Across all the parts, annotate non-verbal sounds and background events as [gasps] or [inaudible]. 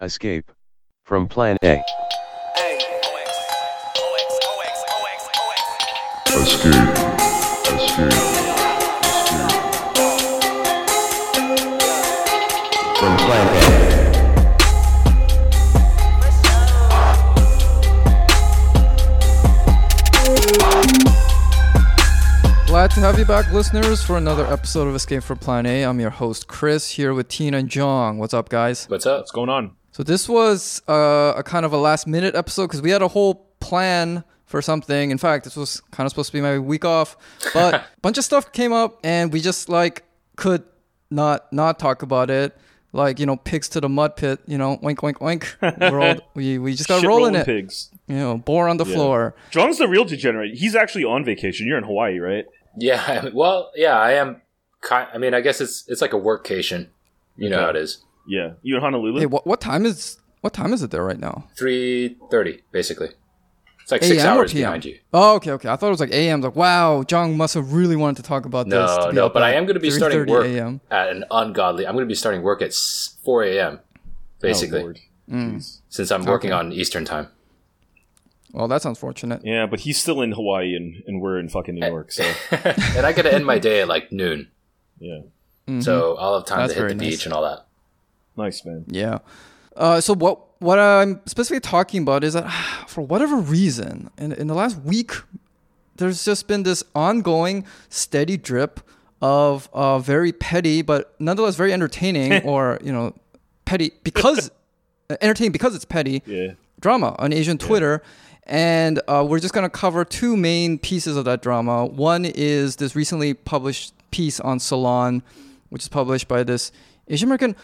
Escape from Plan A. Escape. Escape. Escape. From Plan A. Glad to have you back, listeners, for another episode of Escape from Plan A. I'm your host, Chris, here with Tina and Jong. What's up, guys? What's up? What's going on? So this was uh, a kind of a last minute episode because we had a whole plan for something. In fact, this was kind of supposed to be my week off, but [laughs] a bunch of stuff came up and we just like could not not talk about it. Like you know, pigs to the mud pit. You know, wink, wink, wink. [laughs] We're we we just got Shit rolling rolling it. pigs. You know, bore on the Yeah. floor. John's the real degenerate. He's actually on vacation. You're in Hawaii, right? Yeah, [laughs] well, yeah, I am. Kind. I mean, I guess it's it's like a workcation. You know how it is. Yeah. you're in Honolulu? Hey, what what time is what time is it there right now? Three thirty, basically. It's like six hours behind you. Oh, okay, okay. I thought it was like AM. Like, wow, John must have really wanted to talk about this. to No, be no, up but I am going to be starting work AM. at an ungodly. I'm going to be starting work at four a.m. Basically, Oh, Mm. Since I'm working on Eastern time. Well, that's unfortunate. Yeah, but he's still in Hawaii and, and we're in fucking New York. So [laughs] and I got to end my day at like noon, yeah, so I'll have time That's to hit the nice. beach and all that. Nice man. Yeah. Uh, so what what I'm specifically talking about is that [sighs] for whatever reason, in in the last week, there's just been this ongoing steady drip of uh, very petty but nonetheless very entertaining, [laughs] or you know, petty because [laughs] entertaining because it's petty Yeah. drama on Asian Twitter. And uh, we're just going to cover two main pieces of that drama. One is this recently published piece on Salon, which is published by this Asian American.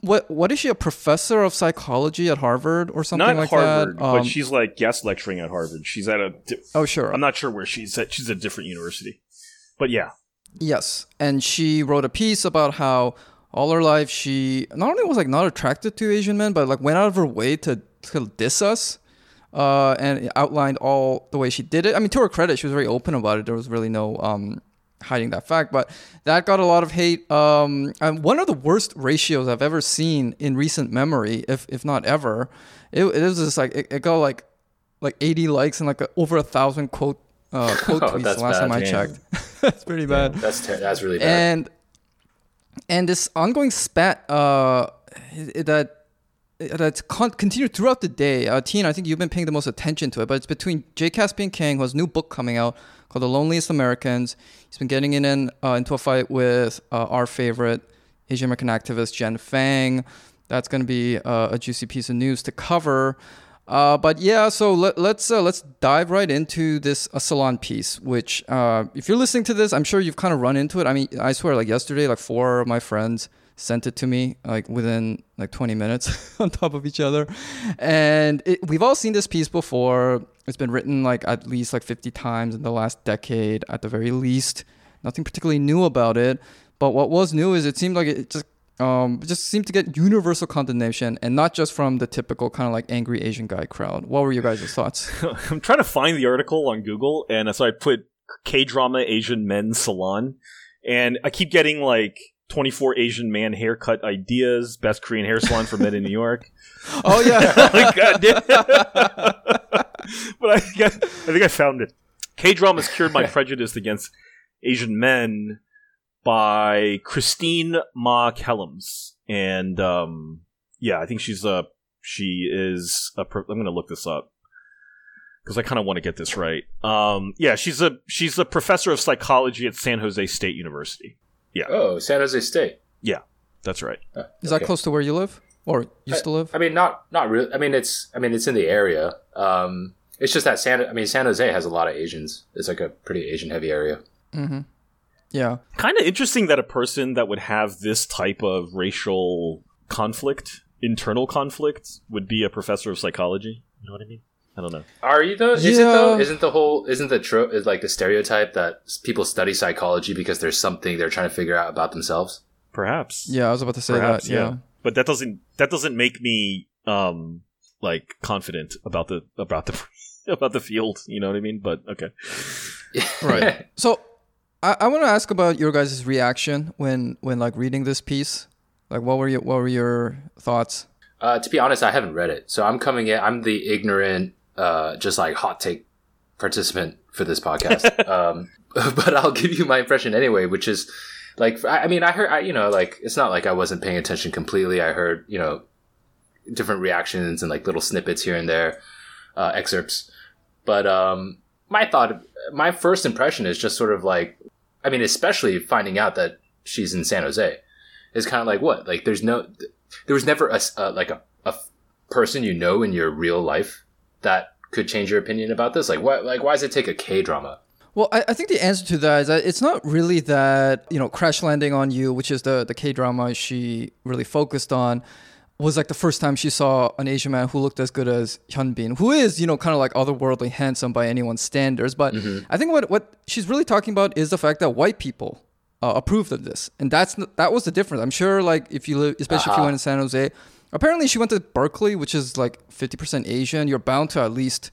What what is she? A professor of psychology at Harvard or something like that. Not like Harvard, that? Um, but she's like guest lecturing at Harvard. She's at a. Di- oh sure. I'm not sure where she's at. She's at a different university. But yeah, Yes, and she wrote a piece about how all her life she not only was like not attracted to Asian men, but like went out of her way to, to diss us, uh, and outlined all the way she did it. I mean, to her credit, she was very open about it. There was really no um, hiding that fact, but that got a lot of hate. Um, and one of the worst ratios I've ever seen in recent memory, if if not ever. It, it was just like it, it got like like 80 likes and like a, over a thousand quote uh, [laughs] quote Oh, tweets last time. I Damn. checked. [laughs] that's pretty bad That's ter- that's really bad. and and this ongoing spat uh that that's con- continued throughout the day. Uh, Teen, I think you've been paying the most attention to it, but it's between Jay Caspian Kang, who has a new book coming out called The Loneliest Americans. He's been getting in, uh, into a fight with uh, our favorite Asian American activist, Jenn Fang. That's going to be uh, a juicy piece of news to cover. Uh, but yeah, so let, let's uh, let's dive right into this salon piece. Which, uh, if you're listening to this, I'm sure you've kind of run into it. I mean, I swear, like yesterday, like four of my friends sent it to me like within like 20 minutes [laughs] on top of each other, and it, we've all seen this piece before. It's been written like at least like 50 times in the last decade, at the very least. Nothing particularly new about it. But what was new is it seemed like it just um, just seemed to get universal condemnation, and not just from the typical kind of like angry Asian guy crowd. What were your guys' [laughs] thoughts? I'm trying to find the article on Google, and so I put K drama Asian men salon, and I keep getting like 24 Asian man haircut ideas, best Korean hair salon for men in New York. [laughs] oh yeah, [laughs] like, God damn. [laughs] but I, got, I think I found it. K dramas cured my prejudice against Asian men by Christine Ma-Kellams, and um, yeah, I think she's a she is a. Pro- I'm going to look this up because I kind of want to get this right. Um, yeah, she's a she's a professor of psychology at San Jose State University. Oh, San Jose State. Yeah, that's right. Uh, is that close to where you live or used to live? I mean, not not really. I mean, it's I mean, it's in the area. Um, it's just that San. I mean, San Jose has a lot of Asians. It's like a pretty Asian heavy area. Mm-hmm. Yeah, kind of interesting that a person that would have this type of racial conflict, internal conflict, would be a professor of psychology. You know what I mean? I don't know. Are you though? Is it Yeah. though? Isn't the whole? Isn't the trope is like the stereotype that people study psychology because there's something they're trying to figure out about themselves? Perhaps. yeah. I was about to say Perhaps, that. Yeah. But that doesn't that doesn't make me um like confident about the about the [laughs] about the field. You know what I mean? But okay. [laughs] Right. So, I, I want to ask about your guys' reaction when when like reading this piece. Like, what were your what were your thoughts? Uh, to be honest, I haven't read it, so I'm coming in. I'm the ignorant, uh, just like hot take participant for this podcast. [laughs] um, [laughs] but I'll give you my impression anyway, which is like I, I mean, I heard, I, you know, like it's not like I wasn't paying attention completely. I heard, you know, different reactions and like little snippets here and there, uh, excerpts. But um, my thought, my first impression is just sort of like, I mean, especially finding out that she's in San Jose, is kind of like what? Like, there's no, there was never a, uh, like a, a person you know in your real life that could change your opinion about this. Like, what? Like, why does it take a K drama? Well, I, I think the answer to that is that it's not really that you know crash landing on you, which is the the K drama she really focused on, was like the first time she saw an Asian man who looked as good as Hyun Bin, who is you know kind of like otherworldly handsome by anyone's standards. But I think what what she's really talking about is the fact that white people uh, approved of this, and that's that was the difference. I'm sure like if you live, especially if you Uh-huh. went in San Jose, apparently she went to Berkeley, which is like 50% Asian. You're bound to at least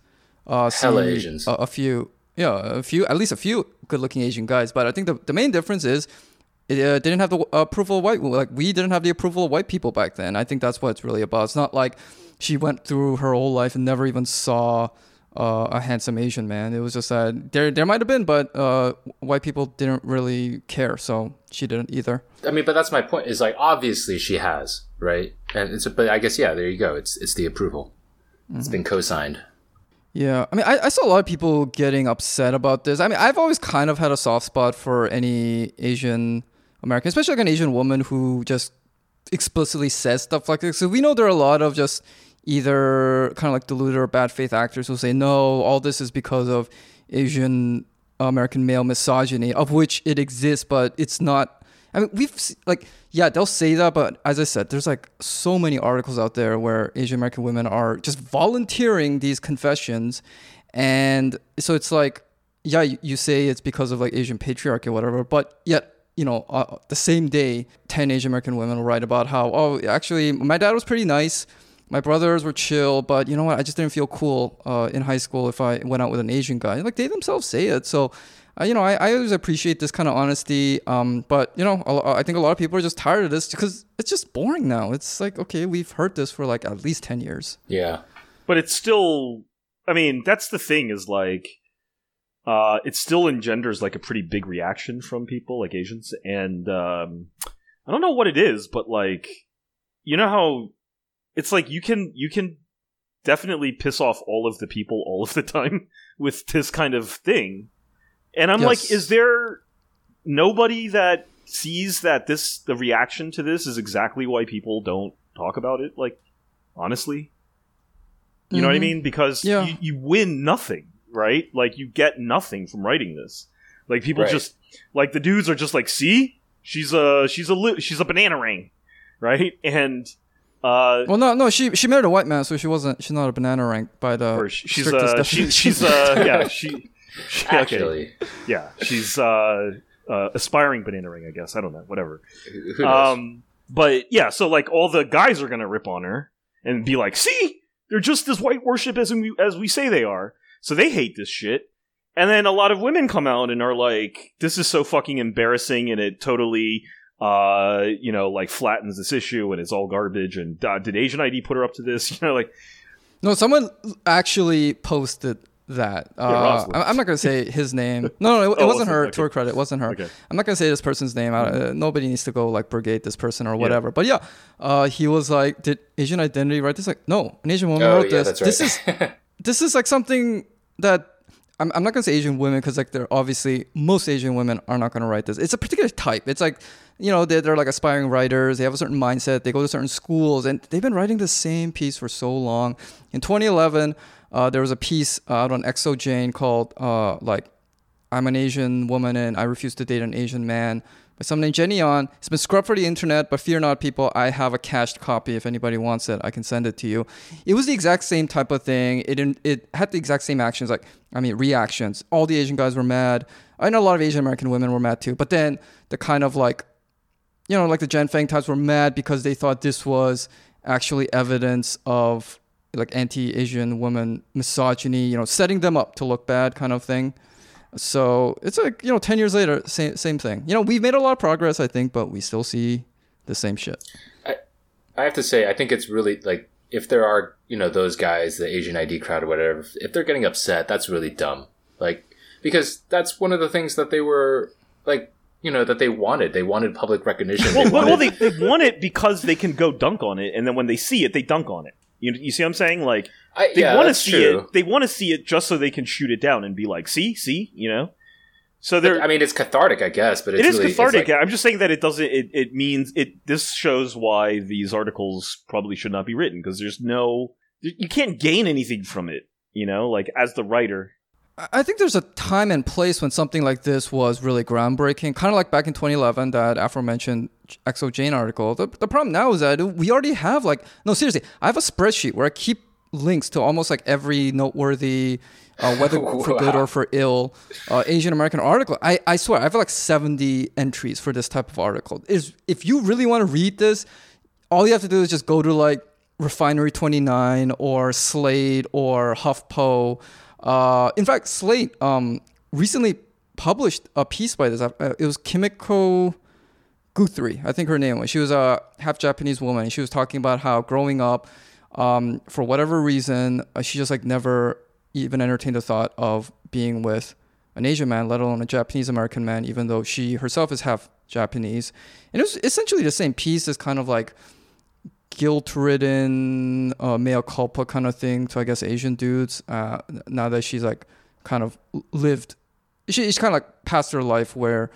uh, see A, a few, yeah, a few, at least a few good-looking Asian guys. But I think the, the main difference is it uh, didn't have the approval of white. Like we didn't have the approval of white people back then. I think that's what it's really about. It's not like she went through her whole life and never even saw uh, a handsome Asian man. It was just that there there might have been, but uh, white people didn't really care, so she didn't either. I mean, but that's my point. Is like obviously she has, right? And it's but I guess yeah, there you go. It's it's the approval. It's been co-signed. Yeah, I mean, I, I saw a lot of people getting upset about this. I mean, I've always kind of had a soft spot for any Asian American, especially like an Asian woman who just explicitly says stuff like this. So we know there are a lot of just either kind of like deluded or bad faith actors who say, no, all this is because of Asian American male misogyny, of which it exists, but it's not. I mean, we've like, yeah, they'll say that, but as I said, there's like so many articles out there where Asian American women are just volunteering these confessions, and so it's like, yeah, you, you say it's because of like Asian patriarchy or whatever, but yet you know, uh, the same day, 10 Asian American women will write about how, oh, actually, my dad was pretty nice. My brothers were chill, but you know what? I just didn't feel cool uh, in high school if I went out with an Asian guy. Like they themselves say it. So, uh, you know, I, I always appreciate this kind of honesty. Um, but, you know, I think a lot of people are just tired of this because it's just boring now. It's like, okay, we've heard this for like at least 10 years. Yeah. but it's still i mean that's the thing is like uh it still engenders like a pretty big reaction from people like asians and um i don't know what it is but like you know how it's like you can you can definitely piss off all of the people all of the time [laughs] with this kind of thing and i'm like is there nobody that sees that this the reaction to this is exactly why people don't talk about it like honestly you know what I Mhm. mean? Because Yeah. you, you win nothing, right? Like you get nothing from writing this. Like people Right. just like the dudes are just like, see, she's a she's a li- she's a banana ring, [laughs] right? And uh, Well, no, no, she she married a white man, so she wasn't. She's not a banana rank by the she's uh, she, she's uh, [laughs] yeah, she, [laughs] she okay. Actually, yeah, she's uh, uh, aspiring banana ring, I guess. I don't know, whatever. who who knows? Um, but yeah, so like all the guys are gonna rip on her and be like, "See, they're just as white worship as we as we say they are." So they hate this shit. And then a lot of women come out and are like, "This is so fucking embarrassing, and it totally, uh, you know, like flattens this issue, and it's all garbage." And uh, did Asian ID put her up to this? [laughs] You know, like No, someone actually posted that. Uh. I- I'm not gonna say [laughs] his name. No, no, it, it Oh, wasn't wasn't- her. okay. To her credit, it wasn't her. Okay. I'm not gonna say this person's name. I, uh, nobody needs to go like brigade this person or whatever. But yeah, uh, he was like, "Did Asian Identity write this?" Like, no, an Asian woman oh wrote yeah, this. right. This is this is like something that I'm, I'm not gonna say Asian women because like they're obviously most Asian women are not gonna write this. It's a particular type. It's like you know they're, they're like aspiring writers. They have a certain mindset. They go to certain schools and they've been writing the same piece for so long. In 2011, uh, there was a piece out on xoJane called uh, like I'm an Asian woman and I refuse to date an Asian man. By someone named Jenny An. It's been scrubbed for the internet, but fear not, people. I have a cached copy. If anybody wants it, I can send it to you. It was the exact same type of thing. It it had the exact same actions. Like I mean, reactions. All the Asian guys were mad. I know a lot of Asian American women were mad too. But then the kind of like, you know, like the Jenn Fang types were mad because they thought this was actually evidence of like anti-Asian woman misogyny. You know, setting them up to look bad, kind of thing. So it's like you know, ten years later, same same thing. You know, we've made a lot of progress, I think, but we still see the same shit. I have to say, I think it's really like if there are you know those guys, the Asian ID crowd or whatever, if they're getting upset, that's really dumb. Like because that's one of the things that they were like you know that they wanted. They wanted public recognition. well, they well, wanted, they, they want it because they can go dunk on it, and then when they see it, they dunk on it. You, you see what I'm saying? Like I, they yeah, want to see true. it. They want to see it just so they can shoot it down and be like, "See, see," you know. So they're. I mean, it's cathartic, I guess, but it's it is really, cathartic. like- I'm just saying that it doesn't. It, it means it. This shows why these articles probably should not be written because there's no. You can't gain anything from it. You know, like as the writer. I- think there's a time and place when something like this was really groundbreaking, kind of like back in 2011, that aforementioned xoJane article. The, the problem now is that we already have like no seriously, I have a spreadsheet where I keep links to almost like every noteworthy, uh, whether [laughs] for good or for ill, uh, Asian American article. I, I swear I have like 70 entries for this type of article. Is if you really want to read this, all you have to do is just go to like Refinery 29 or Slate or HuffPo. Uh, in fact, Slate um, recently published a piece by this. Uh, it was Kimiko Guthrie, I think her name was. She was a half Japanese woman. She was talking about how growing up, um, for whatever reason, uh, she just like never even entertained the thought of being with an Asian man, let alone a Japanese American man, even though she herself is half Japanese. And it was essentially the same piece as kind of like guilt-ridden uh, mea culpa kind of thing to I guess Asian dudes. Uh, now that she's like kind of lived, she, she's kind of like past her life where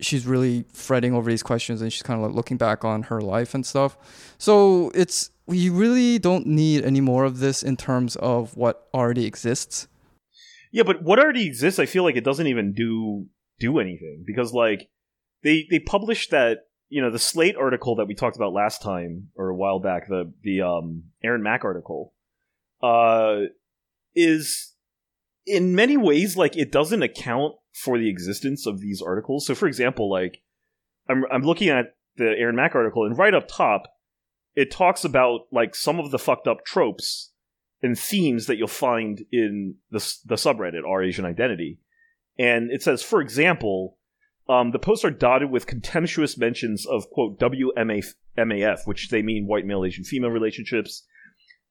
she's really fretting over these questions and she's kind of like looking back on her life and stuff. So it's we really don't need any more of this in terms of what already exists. Yeah, but what already exists, I feel like it doesn't even do do anything because like they they published that you know the Slate article that we talked about last time or a while back the the um Aaron Mak article uh is in many ways like it doesn't account for the existence of these articles. So for example, like I'm I'm looking at the Aaron Mak article and right up top it talks about like some of the fucked up tropes and themes that you'll find in the the subreddit our Asian identity. And it says, for example, um, the posts are dotted with contemptuous mentions of quote WMAF, which they mean white male Asian female relationships.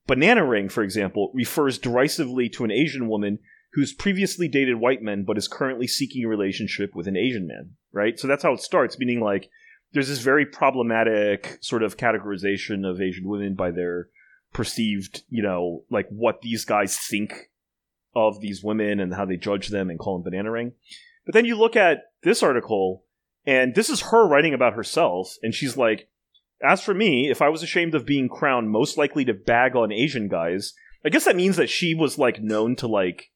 Banana Ring, for example, refers derisively to an Asian woman who's previously dated white men but is currently seeking a relationship with an Asian man. Right, so that's how it starts, meaning like there's this very problematic sort of categorization of Asian women by their perceived, you know, like what these guys think of these women and how they judge them and call them banana ring. But then you look at this article, and this is her writing about herself, and she's like, As for me, if I was ashamed of being crowned most likely to bag on Asian guys, I guess that means that she was like known to like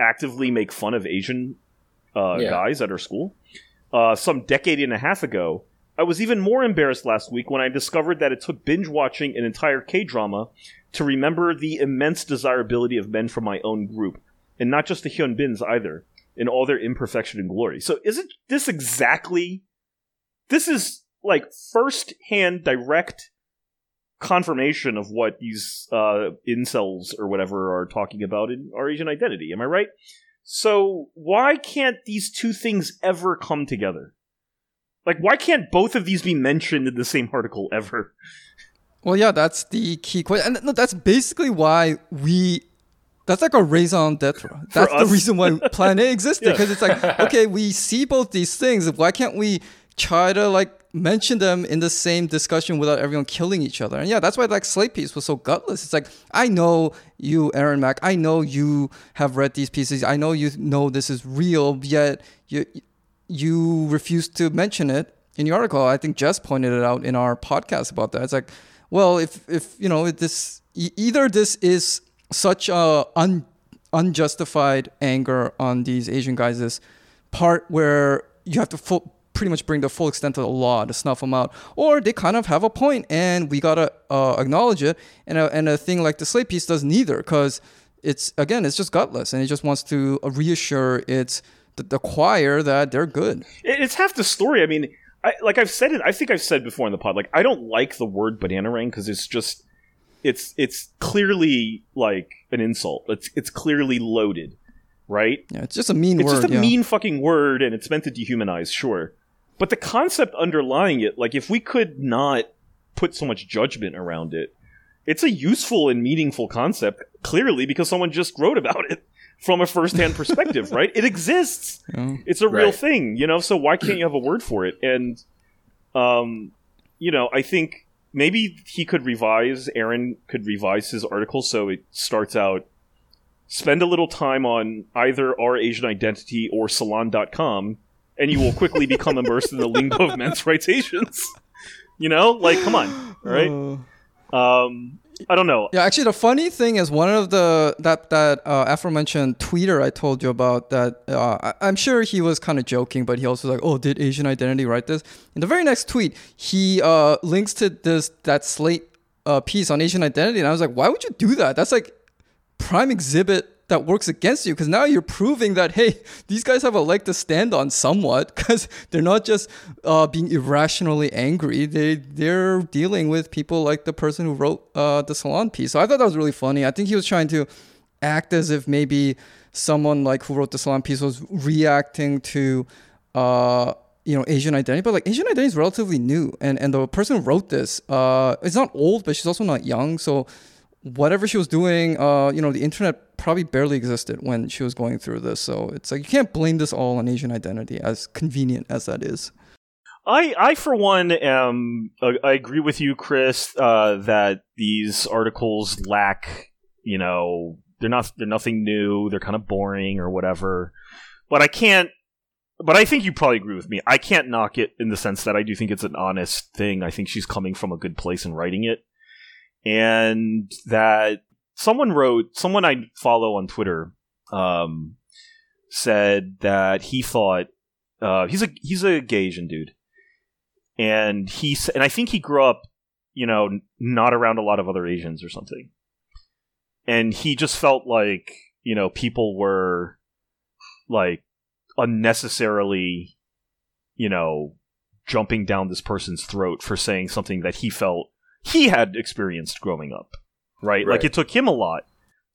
actively make fun of Asian uh, Yeah. guys at her school. Uh, some decade and a half ago, I was even more embarrassed last week when I discovered that it took binge watching an entire K drama to remember the immense desirability of men from my own group, and not just the Hyun Bins either, in all their imperfection and glory. So, isn't this exactly? This is like first-hand, direct confirmation of what these uh, incels or whatever are talking about in our Asian identity. Am I right? So, why can't these two things ever come together? Like, why can't both of these be mentioned in the same article ever? Well, yeah, that's the key question, and no, that's basically why we. That's like a raison d'être. That's the reason why [laughs] Plan A existed Yeah. because it's like, [laughs] okay, we see both these things. Why can't we try to like mention them in the same discussion without everyone killing each other? And yeah, that's why like Slate piece was so gutless. It's like I know you, Aaron Mak. I know you have read these pieces. I know you know this is real, yet you you refuse to mention it in your article. I think Jess pointed it out in our podcast about that. It's like, well, if if you know this, e- either this is such a un, unjustified anger on these Asian guys' is part where you have to full, pretty much bring the full extent of the law to snuff them out, or they kind of have a point and we gotta uh, acknowledge it. And a, and a thing like the Slate piece does neither because it's again it's just gutless and it just wants to reassure its the, the choir that they're good. It's half the story. I mean, I, like I've said it. I think I've said before in the pod. Like I don't like the word banana ring because it's just it's it's clearly like an insult. It's it's clearly loaded, right? Yeah, it's just a mean word. It's word. just a yeah. mean fucking word, and it's meant to dehumanize, sure. But the concept underlying it, like if we could not put so much judgment around it. It's a useful and meaningful concept, clearly, because someone just wrote about it from a first-hand [laughs] perspective, right? It exists. Yeah. It's a real thing, you know. So why can't you have a word for it? And, um, you know, I think maybe he could revise. Aaron could revise his article so it starts out. Spend a little time on either our Asian identity or Salon.com, and you will quickly [laughs] become immersed in the lingo of men's [laughs] rights Asians. You know, like, come on, right Uh, Um, I don't know. Yeah, actually, the funny thing is one of the that that uh, aforementioned tweeter I told you about that uh, I, I'm sure he was kind of joking, but he also was like, oh, did Asian Identity write this? In the very next tweet, he uh, links to this that Slate uh, piece on Asian Identity, and I was like, why would you do that? That's like prime exhibit that works against you because now you're proving that hey these guys have a leg to stand on somewhat [laughs] because they're not just uh, being irrationally angry. They they're dealing with people like the person who wrote uh, the salon piece. So i thought that was really funny. I think he was trying to act as if maybe someone like who wrote the salon piece was reacting to uh, you know Asian identity, but like Asian identity is relatively new, and and the person who wrote this uh, is not old, but she's also not young, so whatever she was doing, uh, you know, the internet probably barely existed when she was going through this. So it's like you can't blame this all on Asian identity, as convenient as that is. I, I for one, am uh, I agree with you, Chris, uh, that these articles lack, you know, they're not they're nothing new. They're kind of boring or whatever. But I can't. But I think you probably agree with me. I can't knock it in the sense that I do think it's an honest thing. I think she's coming from a good place in writing it, and that someone wrote, someone I follow on Twitter, um, said that he thought uh, he's a he's a gay Asian dude. And he and I think he grew up, you know, not around a lot of other Asians or something, and he just felt like you know people were like unnecessarily, you know, jumping down this person's throat for saying something that he felt he had experienced growing up, right? Like it took him a lot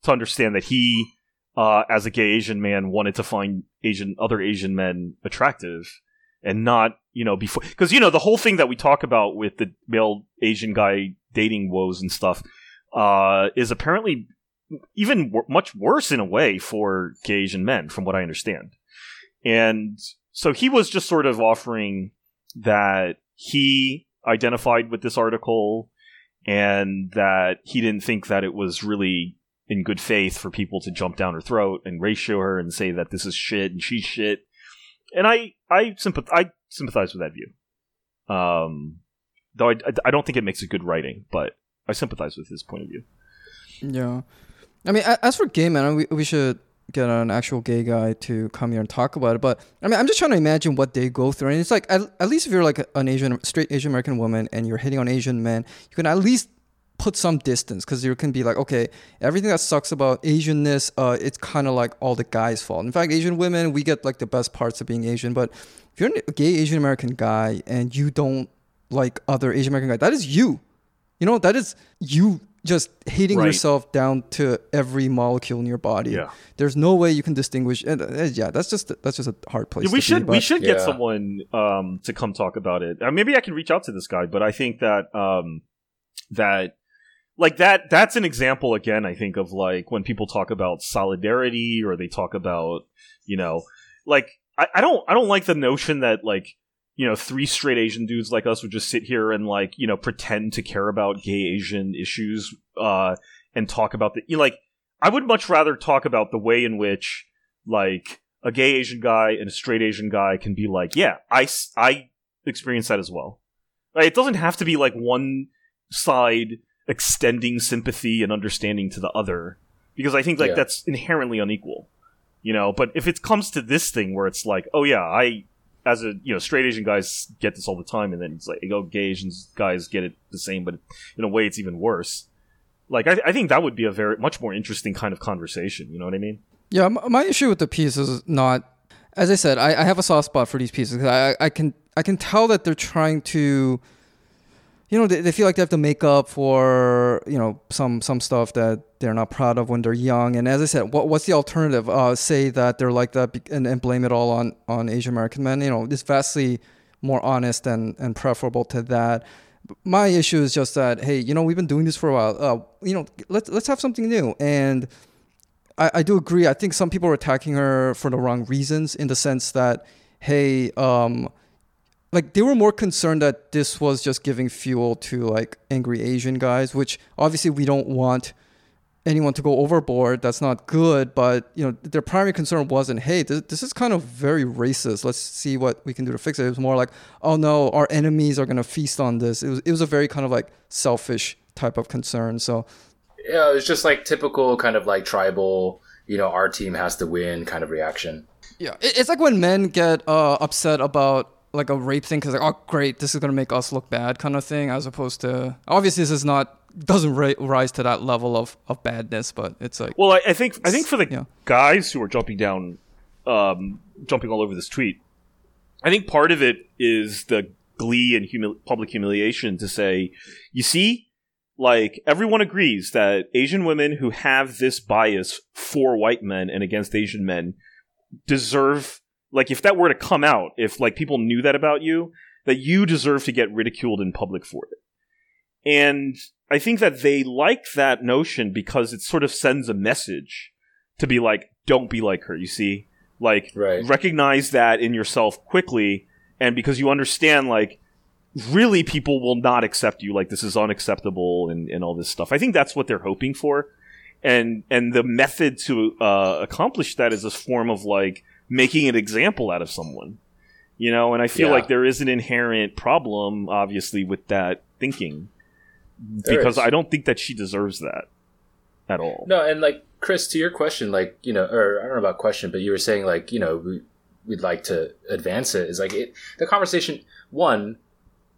to understand that he, uh, as a gay Asian man, wanted to find Asian other Asian men attractive and not you know before because you know the whole thing that we talk about with the male asian guy dating woes and stuff uh, is apparently even wor- much worse in a way for gay asian men from what i understand and so he was just sort of offering that he identified with this article and that he didn't think that it was really in good faith for people to jump down her throat and ratio her and say that this is shit and she's shit and I I sympath- I sympathize with that view. Um, though I, I don't think it makes it good writing, but I sympathize with his point of view. Yeah, I mean, as for gay men, we we should get an actual gay guy to come here and talk about it. But I mean, I'm just trying to imagine what they go through, and it's like at, at least if you're like an Asian straight Asian American woman and you're hitting on Asian men, you can at least put some distance because you can be like, okay, everything that sucks about Asianness, uh, it's kind of like all the guys' fault. In fact, Asian women, we get like the best parts of being Asian, but if you're a gay Asian American guy and you don't like other Asian American guys, that is you. You know, that is you just hating Right. yourself down to every molecule in your body. Yeah. There's no way you can distinguish. And uh, yeah, that's just that's just a hard place. we to should be, we but- should get someone um, to come talk about it. Uh, maybe I can reach out to this guy, but I think that um, that like that that's an example again. I think of like when people talk about solidarity or they talk about you know like I, I don't I don't like the notion that like you know three straight Asian dudes like us would just sit here and like you know pretend to care about gay Asian issues uh, and talk about the you know, like I would much rather talk about the way in which like a gay Asian guy and a straight Asian guy can be like, yeah, I I experienced that as well. Right? It doesn't have to be like one side extending sympathy and understanding to the other, because I think like Yeah. that's inherently unequal. You know, but if it comes to this thing where it's like, oh yeah, I, as a you know, straight Asian guys get this all the time, and then it's like, oh, gay Asian guys get it the same, but in a way, it's even worse. Like, I, I think that would be a very much more interesting kind of conversation. You know what I mean? Yeah, my issue with the piece is not, as I said, I, I have a soft spot for these pieces I, I can I can tell that they're trying to, you know, they, they feel like they have to make up for you know some some stuff that they're not proud of when they're young. And as I said, what what's the alternative? Uh, say that they're like that and, and blame it all on on Asian American men. You know, it's vastly more honest and and preferable to that. my issue is just that hey, you know, we've been doing this for a while. Uh, you know, let's let's have something new. And I, I do agree. I think some people are attacking her for the wrong reasons, in the sense that hey, um, like they were more concerned that this was just giving fuel to like angry Asian guys, which obviously we don't want anyone to go overboard. That's not good. But you know, their primary concern wasn't, hey, this, this is kind of very racist. Let's see what we can do to fix it. It was more like, oh no, our enemies are gonna feast on this. It was it was a very kind of like selfish type of concern. So Yeah, it's just like typical kind of like tribal, you know, our team has to win kind of reaction. yeah, it's like when men get uh, upset about like a rape thing because like, oh great, this is gonna make us look bad kind of thing, as opposed to obviously this is not doesn't ra- rise to that level of, of badness, but it's like Well, I, I think I think for the Yeah. guys who are jumping down, um, jumping all over this tweet, I think part of it is the glee and humil- public humiliation to say, you see, like everyone agrees that Asian women who have this bias for white men and against Asian men deserve, like, if that were to come out, if like people knew that about you, that you deserve to get ridiculed in public for it. And I think that they like that notion because it sort of sends a message to be like, don't be like her, you see? Like, Right. recognize that in yourself quickly, and because you understand, like, really people will not accept you, like, this is unacceptable and, and all this stuff. I think that's what they're hoping for. And, and the method to uh, accomplish that is this form of, like, making an example out of someone. You know, and I feel Yeah. like there is an inherent problem, obviously, with that thinking There because is. I don't think that she deserves that at all. No, and like Chris, to your question, like you know, or I don't know about question, but you were saying like you know we, we'd like to advance it. Is like it, the conversation. One,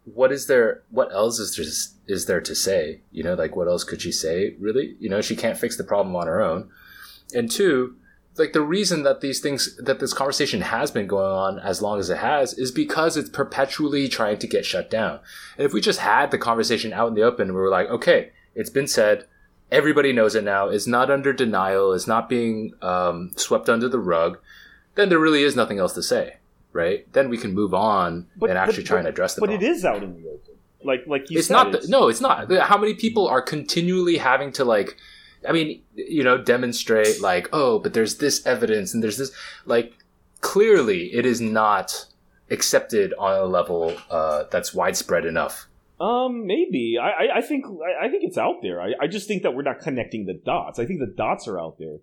what is there? What else is there is there to say? You know, like what else could she say? Really, you know, she can't fix the problem on her own. And two, like the reason that these things that this conversation has been going on as long as it has is because it's perpetually trying to get shut down. And if we just had the conversation out in the open, we were like, okay, it's been said, everybody knows it now, it's not under denial, it's not being um, swept under the rug, then there really is nothing else to say, right? Then we can move on and actually try and address the But problem. it is out in the open. Like like you it's said, not it's- the, no it's not how many people are continually having to like i mean you know demonstrate like oh but there's this evidence and there's this like clearly it is not accepted on a level uh, that's widespread enough Um, maybe. I, I, I think I, think it's out there. I, I just think that we're not connecting the dots. I think the dots are out there,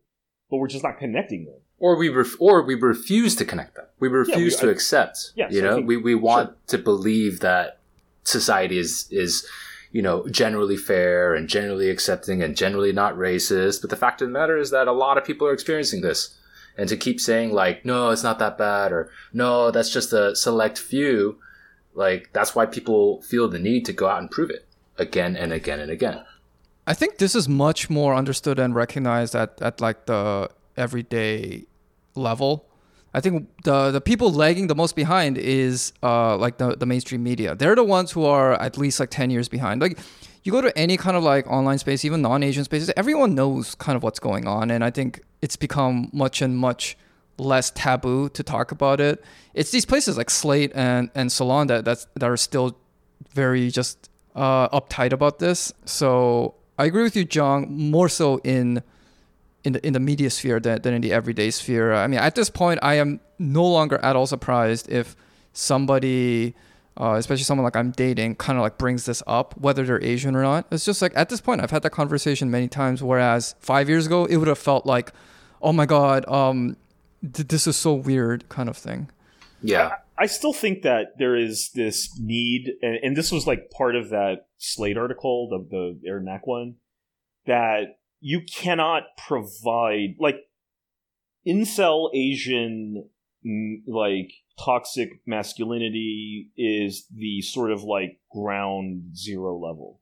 but we're just not connecting them. or we ref- or we refuse to connect them we refuse we- to I- accept Yes, you know think- we, we want to believe that society is is you know generally fair and generally accepting and generally not racist. But the fact of the matter is that a lot of people are experiencing this. And to keep saying like no it's not that bad or no that's just a select few like that's why people feel the need to go out and prove it again and again and again. I think this is much more understood and recognized at, at like the everyday level. I think the the people lagging the most behind is uh like the, the mainstream media. They're the ones who are at least like ten years behind. Like you go to any kind of like online space, even non Asian spaces, everyone knows kind of what's going on and I think it's become much and much less taboo to talk about it. It's these places like Slate and, and Salon that that's that are still very just uh, uptight about this. So I agree with you, John, more so in in the in the media sphere than, than in the everyday sphere. I mean, at this point, I am no longer at all surprised if somebody, uh, especially someone like I'm dating, kind of like brings this up, whether they're Asian or not. It's just like at this point, I've had that conversation many times. Whereas five years ago, it would have felt like, oh my god, um, th- this is so weird, kind of thing. yeah I still think that there is this need, and, and this was like part of that Slate article, the the Aaron Mak one, that you cannot provide like incel Asian mm, like toxic masculinity is the sort of like ground zero level.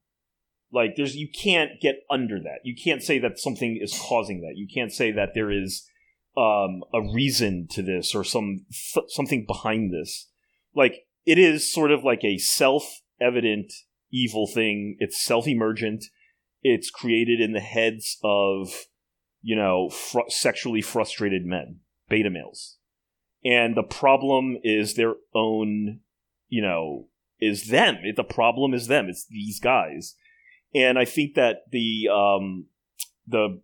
Like there's you can't get under that. You can't say that something is causing that. You can't say that there is um, a reason to this or some th- something behind this. Like it is sort of like a self-evident evil thing. It's self-emergent. It's created in the heads of you know fr- sexually frustrated men, beta males, and the problem is their own you know is them. It, the problem is them. It's these guys, and I think that the um, the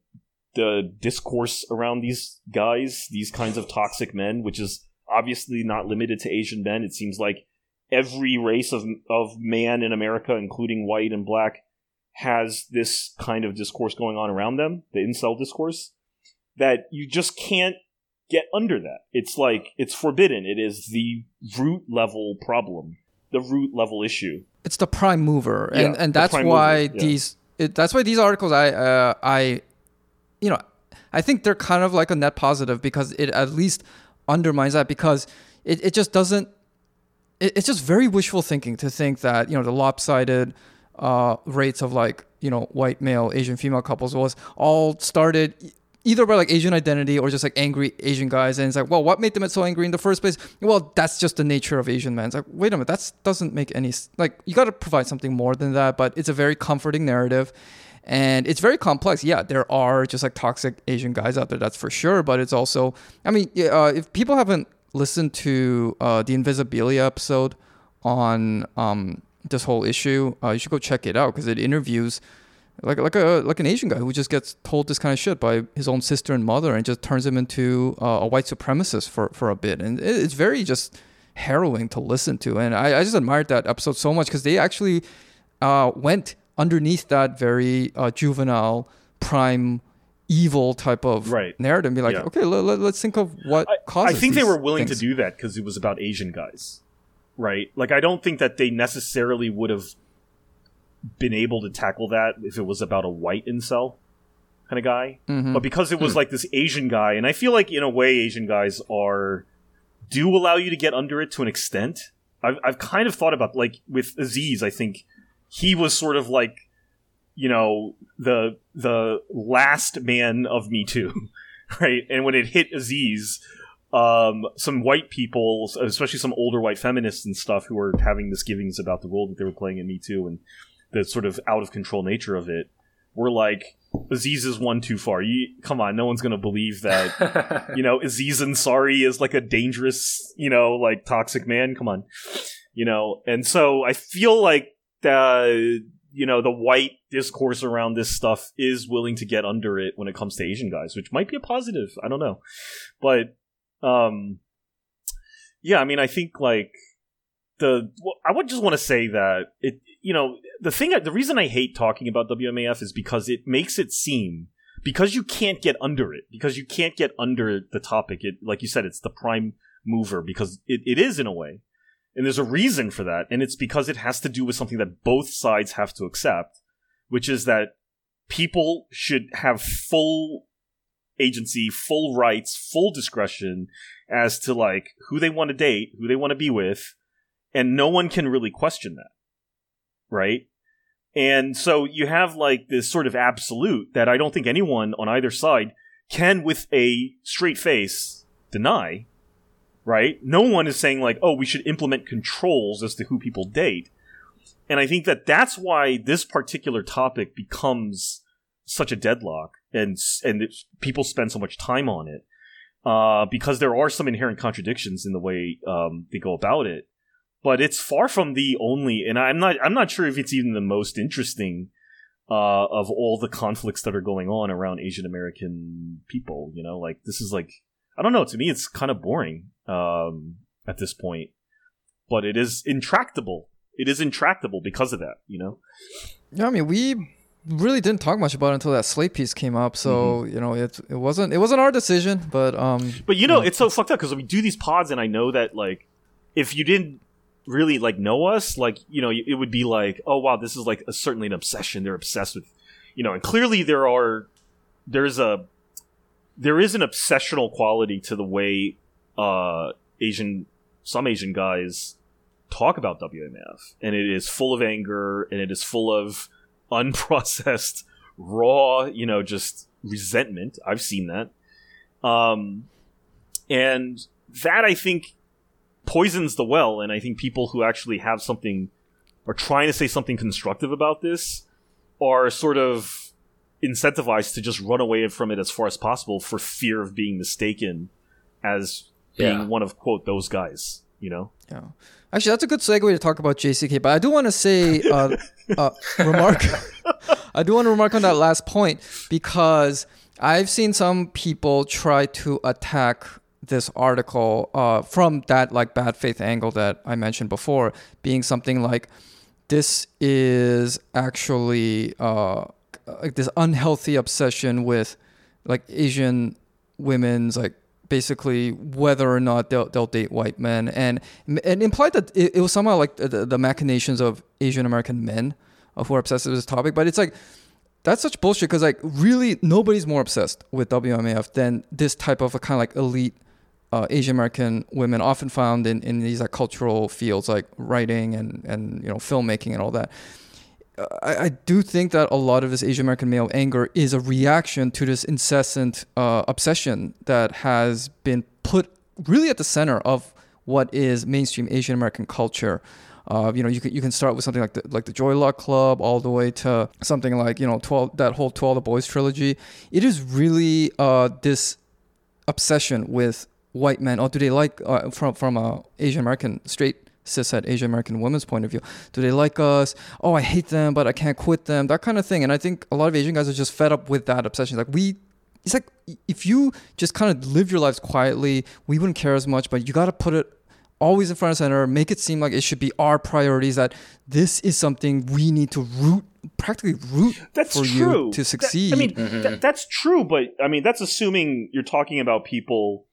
the discourse around these guys, these kinds of toxic men, which is obviously not limited to Asian men. It seems like every race of of man in America, including white and black, has this kind of discourse going on around them, the incel discourse, that you just can't get under that. It's like it's forbidden. It is the root level problem, the root level issue. It's the prime mover, and Yeah, and that's prime why mover, yeah. these. It, that's why these articles I uh, I, you know, I think they're kind of like a net positive because it at least undermines that because it, it just doesn't. It, it's just very wishful thinking to think that you know the lopsided uh, rates of like you know white male Asian female couples was all started either by like Asian identity or just like angry Asian guys. And it's like, well, what made them so angry in the first place? Well, that's just the nature of Asian men. It's like, wait a minute, that doesn't make any like you got to provide something more than that. But it's a very comforting narrative. And it's very complex. Yeah, there are just like toxic Asian guys out there, that's for sure. But it's also, I mean, uh, if people haven't listened to uh, the Invisibilia episode on um, this whole issue, uh, you should go check it out because it interviews like like a like an Asian guy who just gets told this kind of shit by his own sister and mother and just turns him into uh, a white supremacist for for a bit and it, it's very just harrowing to listen to and I, I just admired that episode so much because they actually uh, went underneath that very uh, juvenile prime evil type of Right. narrative and be like Yeah. okay let, let, us think of what I, causes I think they were willing things. to do that because it was about Asian guys, right? Like, I don't think that they necessarily would have been able to tackle that if it was about a white incel kind of guy. Mhm. But because it was like this Asian guy, and I feel like in a way Asian guys are do allow you to get under it to an extent. I've I've kind of thought about like with Aziz. I think he was sort of like you know the the last man of Me Too, [laughs] right? And when it hit Aziz, um, some white people, especially some older white feminists and stuff, who were having misgivings about the role that they were playing in Me Too and the sort of out of control nature of it, were like, Aziz is one too far. You come on, no one's gonna believe that. [laughs] you know, Aziz Ansari is like a dangerous, you know, like toxic man. Come on, you know. And so I feel like the you know the white discourse around this stuff is willing to get under it when it comes to Asian guys, which might be a positive. I don't know, but um, yeah. I mean, I think like the I would just want to say that it you know the thing the reason I hate talking about WMAF is because it makes it seem because you can't get under it because you can't get under the topic it like you said it's the prime mover because it, it is in a way and there's a reason for that and it's because it has to do with something that both sides have to accept which is that people should have full agency full rights full discretion as to like who they want to date who they want to be with and no one can really question that right and so you have like this sort of absolute that I don't think anyone on either side can, with a straight face, deny. Right? No one is saying like, oh, we should implement controls as to who people date. And I think that that's why this particular topic becomes such a deadlock, and and people spend so much time on it, uh, because there are some inherent contradictions in the way um, they go about it. But it's far from the only and i'm not i'm not sure if it's even the most interesting uh, of all the conflicts that are going on around asian american people you know? Like this is like i don't know to me it's kind of boring um, at this point. But it is intractable. It is intractable because of that you know? Yeah, I mean, we really didn't talk much about it until that Slate piece came up. So Mm-hmm. you know, it it wasn't it wasn't our decision, but um, But you know, it's so fucked up because we do these pods, and I know that like, if you didn't really like know us, like you know, it would be like, oh wow, this is like a, certainly an obsession. They're obsessed with, you know, and clearly there are, there's a, there is an obsessional quality to the way uh Asian, some Asian guys talk about WMF, and it is full of anger, and it is full of unprocessed, raw, you know, just resentment. I've seen that. Um, and that I think poisons the well. And I think people who actually have something are trying to say something constructive about this are sort of incentivized to just run away from it as far as possible for fear of being mistaken as being Yeah. one of quote those guys. You know, Yeah. Actually, that's a good segue to talk about JCK. But I do want to say, uh, [laughs] uh, remark. [laughs] I do want to remark on that last point because I've seen some people try to attack this article uh, from that like bad faith angle that I mentioned before, being something like this is actually uh, like this unhealthy obsession with like Asian women's like basically whether or not they'll, they'll date white men and and implied that it, it was somehow like the, the machinations of Asian American men uh, who are obsessed with this topic but it's like that's such bullshit because like really nobody's more obsessed with WMAF than this type of a kind of like elite uh, Asian American women often found in, in these like cultural fields like writing and, and you know filmmaking and all that. Uh, I, I do think that a lot of this Asian American male anger is a reaction to this incessant uh, obsession that has been put really at the center of what is mainstream Asian American culture. Uh, you know, you can you can start with something like the like the Joy Luck Club, all the way to something like you know twelve that whole To All the Boys trilogy. It is really uh, this obsession with white men, or do they like uh, from from a Asian American straight cishet Asian American woman's point of view? Do they like us? Oh, I hate them, but I can't quit them. That kind of thing. And I think a lot of Asian guys are just fed up with that obsession. Like we. It's like if you just kind of live your lives quietly, we wouldn't care as much. But you got to put it always in front of center. Make it seem like it should be our priorities. That this is something we need to root, practically root that's for true you to That- succeed. I mean, th- that's true, but I mean, that's assuming you're talking about people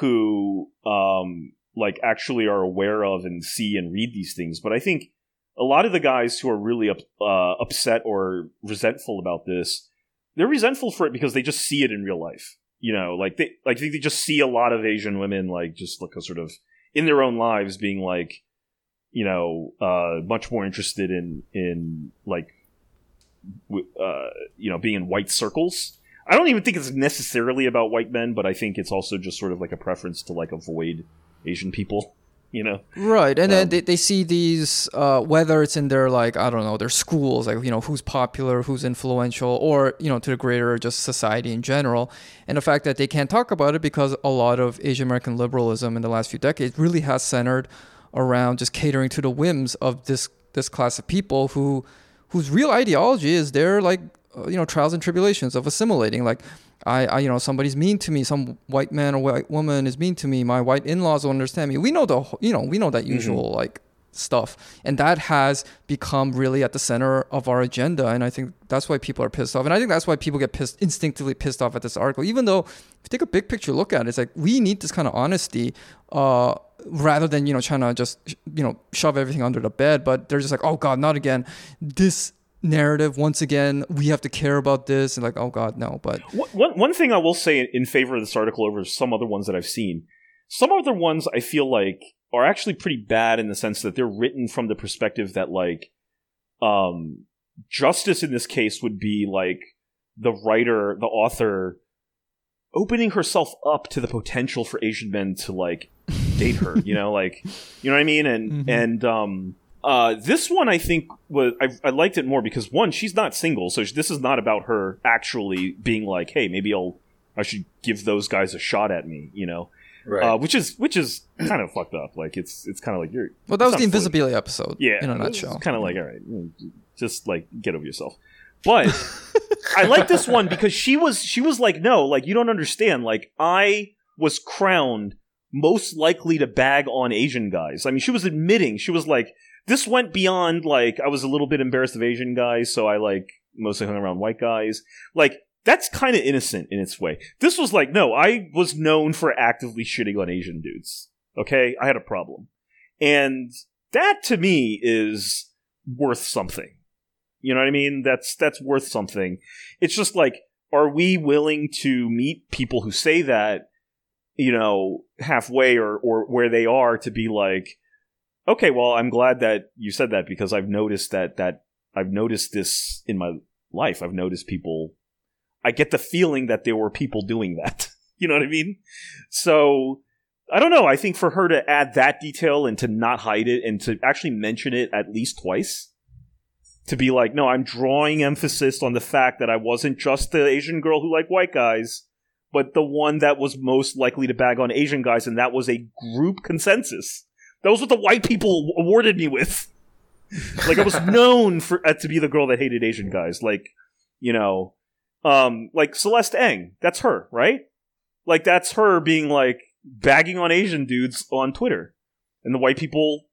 who, um, like actually are aware of and see and read these things. But I think a lot of the guys who are really up, uh, upset or resentful about this, they're resentful for it because they just see it in real life. You know, like they like they just see a lot of Asian women like just like a sort of in their own lives being like, you know, uh, much more interested in in like uh, you know, being in white circles. I don't even think it's necessarily about white men, but I think it's also just sort of like a preference to like avoid Asian people. You know, Right, and then Um, they, they see these uh, whether it's in their like I don't know their schools like you know who's popular, who's influential, or you know to the greater just society in general, and the fact that they can't talk about it because a lot of Asian American liberalism in the last few decades really has centered around just catering to the whims of this this class of people who whose real ideology is their like uh, you know trials and tribulations of assimilating like I, I you know somebody's mean to me. Some white man or white woman is mean to me. My white in-laws don't understand me. We know the you know we know that usual like stuff. And that has become really at the center of our agenda. And i think that's why people are pissed off. And i think that's why people get pissed instinctively pissed off at this article. Even though if you take a big picture look at it it's like we need this kind of honesty uh rather than you know trying to just you know shove everything under the bed. But they're just like oh god not again. This narrative once again we have to care about this and like oh god no but One- one thing I will say in favor of this article over some other ones that I've seen, some other ones I feel like are actually pretty bad in the sense that they're written from the perspective that like, um, justice in this case would be like the writer, the author, opening herself up to the potential for Asian men to like date her. you know, like you know what I mean, and [laughs] Mhm. and um. Uh, this one I think was I, I liked it more because one she's not single, so this is not about her actually being like, hey, maybe I'll I should give those guys a shot at me, you know, Right. uh, which is which is kind of fucked up. Like it's it's kind of like you're well that was the not fully- invisibility episode yeah in a nutshell Kind of like all right, mm, just like get over yourself. But [laughs] I like this one because she was she was like, no, like you don't understand. Like I was crowned most likely to bag on Asian guys. I mean, she was admitting she was like, this went beyond like I was a little bit embarrassed of Asian guys, so I like mostly hung around white guys. Like that's kind of innocent in its way. This was like, no, I was known for actively shitting on Asian dudes. Okay, I had a problem, and that to me is worth something. You know what I mean? That's that's worth something. It's just like, are we willing to meet people who say that, you know, halfway or or where they are to be like, okay, well, I'm glad that you said that because I've noticed that that I've noticed this in my life. I've noticed people. I get the feeling that there were people doing that. [laughs] you know what I mean? So I don't know. I think for her to add that detail and to not hide it and to actually mention it at least twice, to be like, no, I'm drawing emphasis on the fact that I wasn't just the Asian girl who liked white guys, but the one that was most likely to bag on Asian guys, and that was a group consensus. That was what the white people awarded me with. like I was [laughs] known for uh, to be the girl that hated Asian guys. Like, you know, um, like Celeste Ng. That's her, right? Like that's her being like bagging on Asian dudes on Twitter, and the white people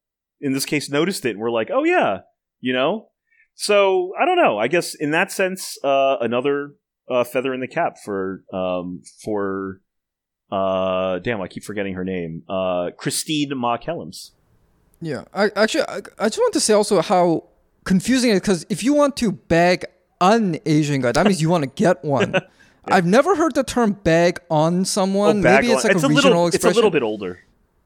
in this case noticed it and were like, "Oh yeah," you know. So I don't know. I guess in that sense, uh, another uh, feather in the cap for um, for uh, damn, I keep forgetting her name. Uh, Christine Ma-Kellams. Yeah, I actually I, I just want to say also how confusing it is because if you want to bag an Asian guy, that means you want to get one. [laughs] I've never heard the term bag on someone. Oh, bag Maybe it's on- like a, little, regional It's expression. a little bit older.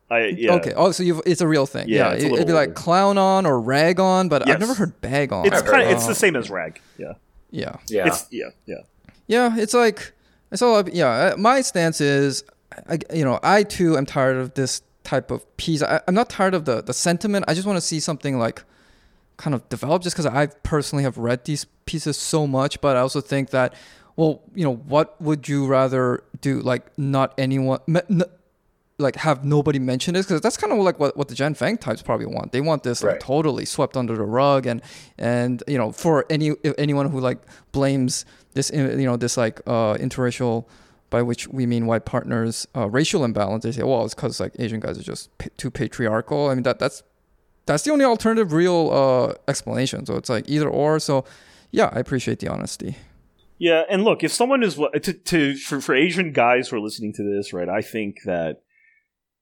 I, yeah. Okay. Oh, so you've, it's a real thing. Yeah, Yeah. it's a It, would be like clown on or rag on, but Yes. I've never heard bag on. It's kind of it's the same as rag. Yeah. yeah. Yeah. It's yeah yeah. Yeah, it's like it's all. Yeah, uh, my stance is, I, you know, I too am tired of this type of piece. I, I'm not tired of the the sentiment. I just want to see something like kind of develop, just because I personally have read these pieces so much. But I also think that, well, you know, what would you rather do? Like, not anyone. n- like have nobody mention this because that's kind of like what, what the Jenn Fang types probably want. They want this like totally swept under the rug and and you know for any anyone who like blames this you know this like uh interracial by which we mean white partners uh, racial imbalance they say well it's because like Asian guys are just too patriarchal. I mean that that's that's the only alternative real uh explanation. So it's like either or. So yeah, I appreciate the honesty. Yeah, and look, if someone is to, to for, for Asian guys who are listening to this, right? I think that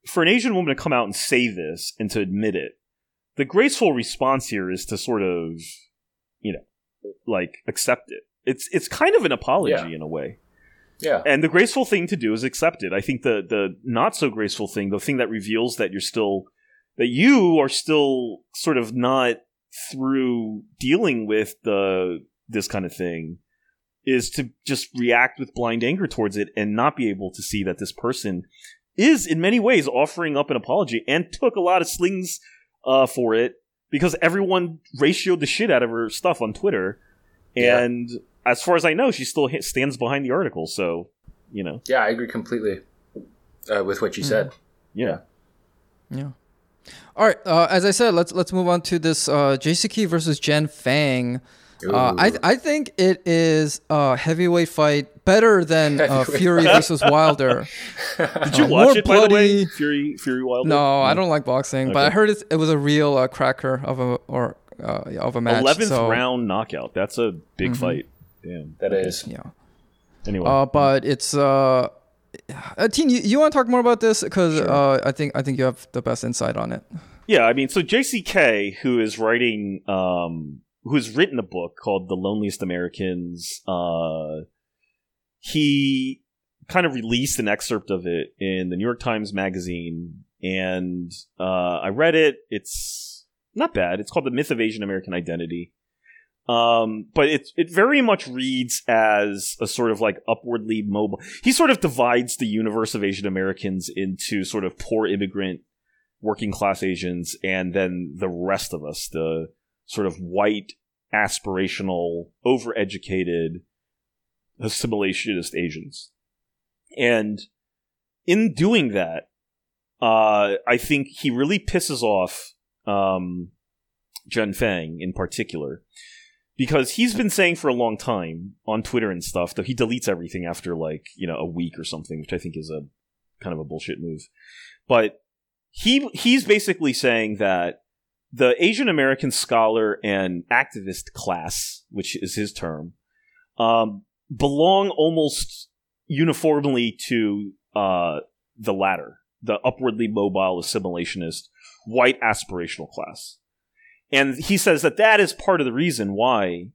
for an Asian woman to come out and say this and to admit it, the graceful response here is to sort of, you know, like accept it. It's it's kind of an apology Yeah. in a way. yeah. And the graceful thing to do is accept it. I think the the not so graceful thing, the thing that reveals that you're still that you are still sort of not through dealing with the this kind of thing is to just react with blind anger towards it and not be able to see that this person is in many ways offering up an apology and took a lot of slings uh, for it because everyone ratioed the shit out of her stuff on Twitter. Yeah. And as far as I know, she still stands behind the article. So, you know, Yeah, I agree completely uh, with what you said. yeah. Yeah. All right. Uh, as I said, let's let's move on to this uh, JCK versus Jenn Fang. Uh, I I think it is a heavyweight fight better than uh, Fury versus Wilder. [laughs] Did you Uh, watch more it, by the way? Fury, Fury Wilder? No, I don't like boxing, but I heard it, it was a real uh, cracker of a or uh, of a match. 11th so, round knockout. That's a big Mhm. fight. Damn. That is. Yeah. Anyway. Uh, but it's uh, uh Teen, you, you want to talk more about this because Sure. uh, I think I think you have the best insight on it. Yeah, I mean, so JCK, who is writing, um, who has written a book called "The Loneliest Americans," uh, he kind of released an excerpt of it in the New York Times Magazine, and uh, I read it. It's not bad. It's called "The Myth of Asian American Identity." Um, but it it very much reads as a sort of like upwardly mobile. He sort of divides the universe of Asian Americans into sort of poor immigrant working class Asians, and then the rest of us, the sort of white, aspirational, overeducated, assimilationist Asians. And in doing that, uh, I think he really pisses off um, Jenn Fang in particular. Because he's been saying for a long time on Twitter and stuff that he deletes everything after like, you know, a week or something, which I think is a kind of a bullshit move. But he he's basically saying that the Asian American scholar and activist class, which is his term, um, belong almost uniformly to uh, the latter, the upwardly mobile assimilationist white aspirational class. And he says that that is part of the reason why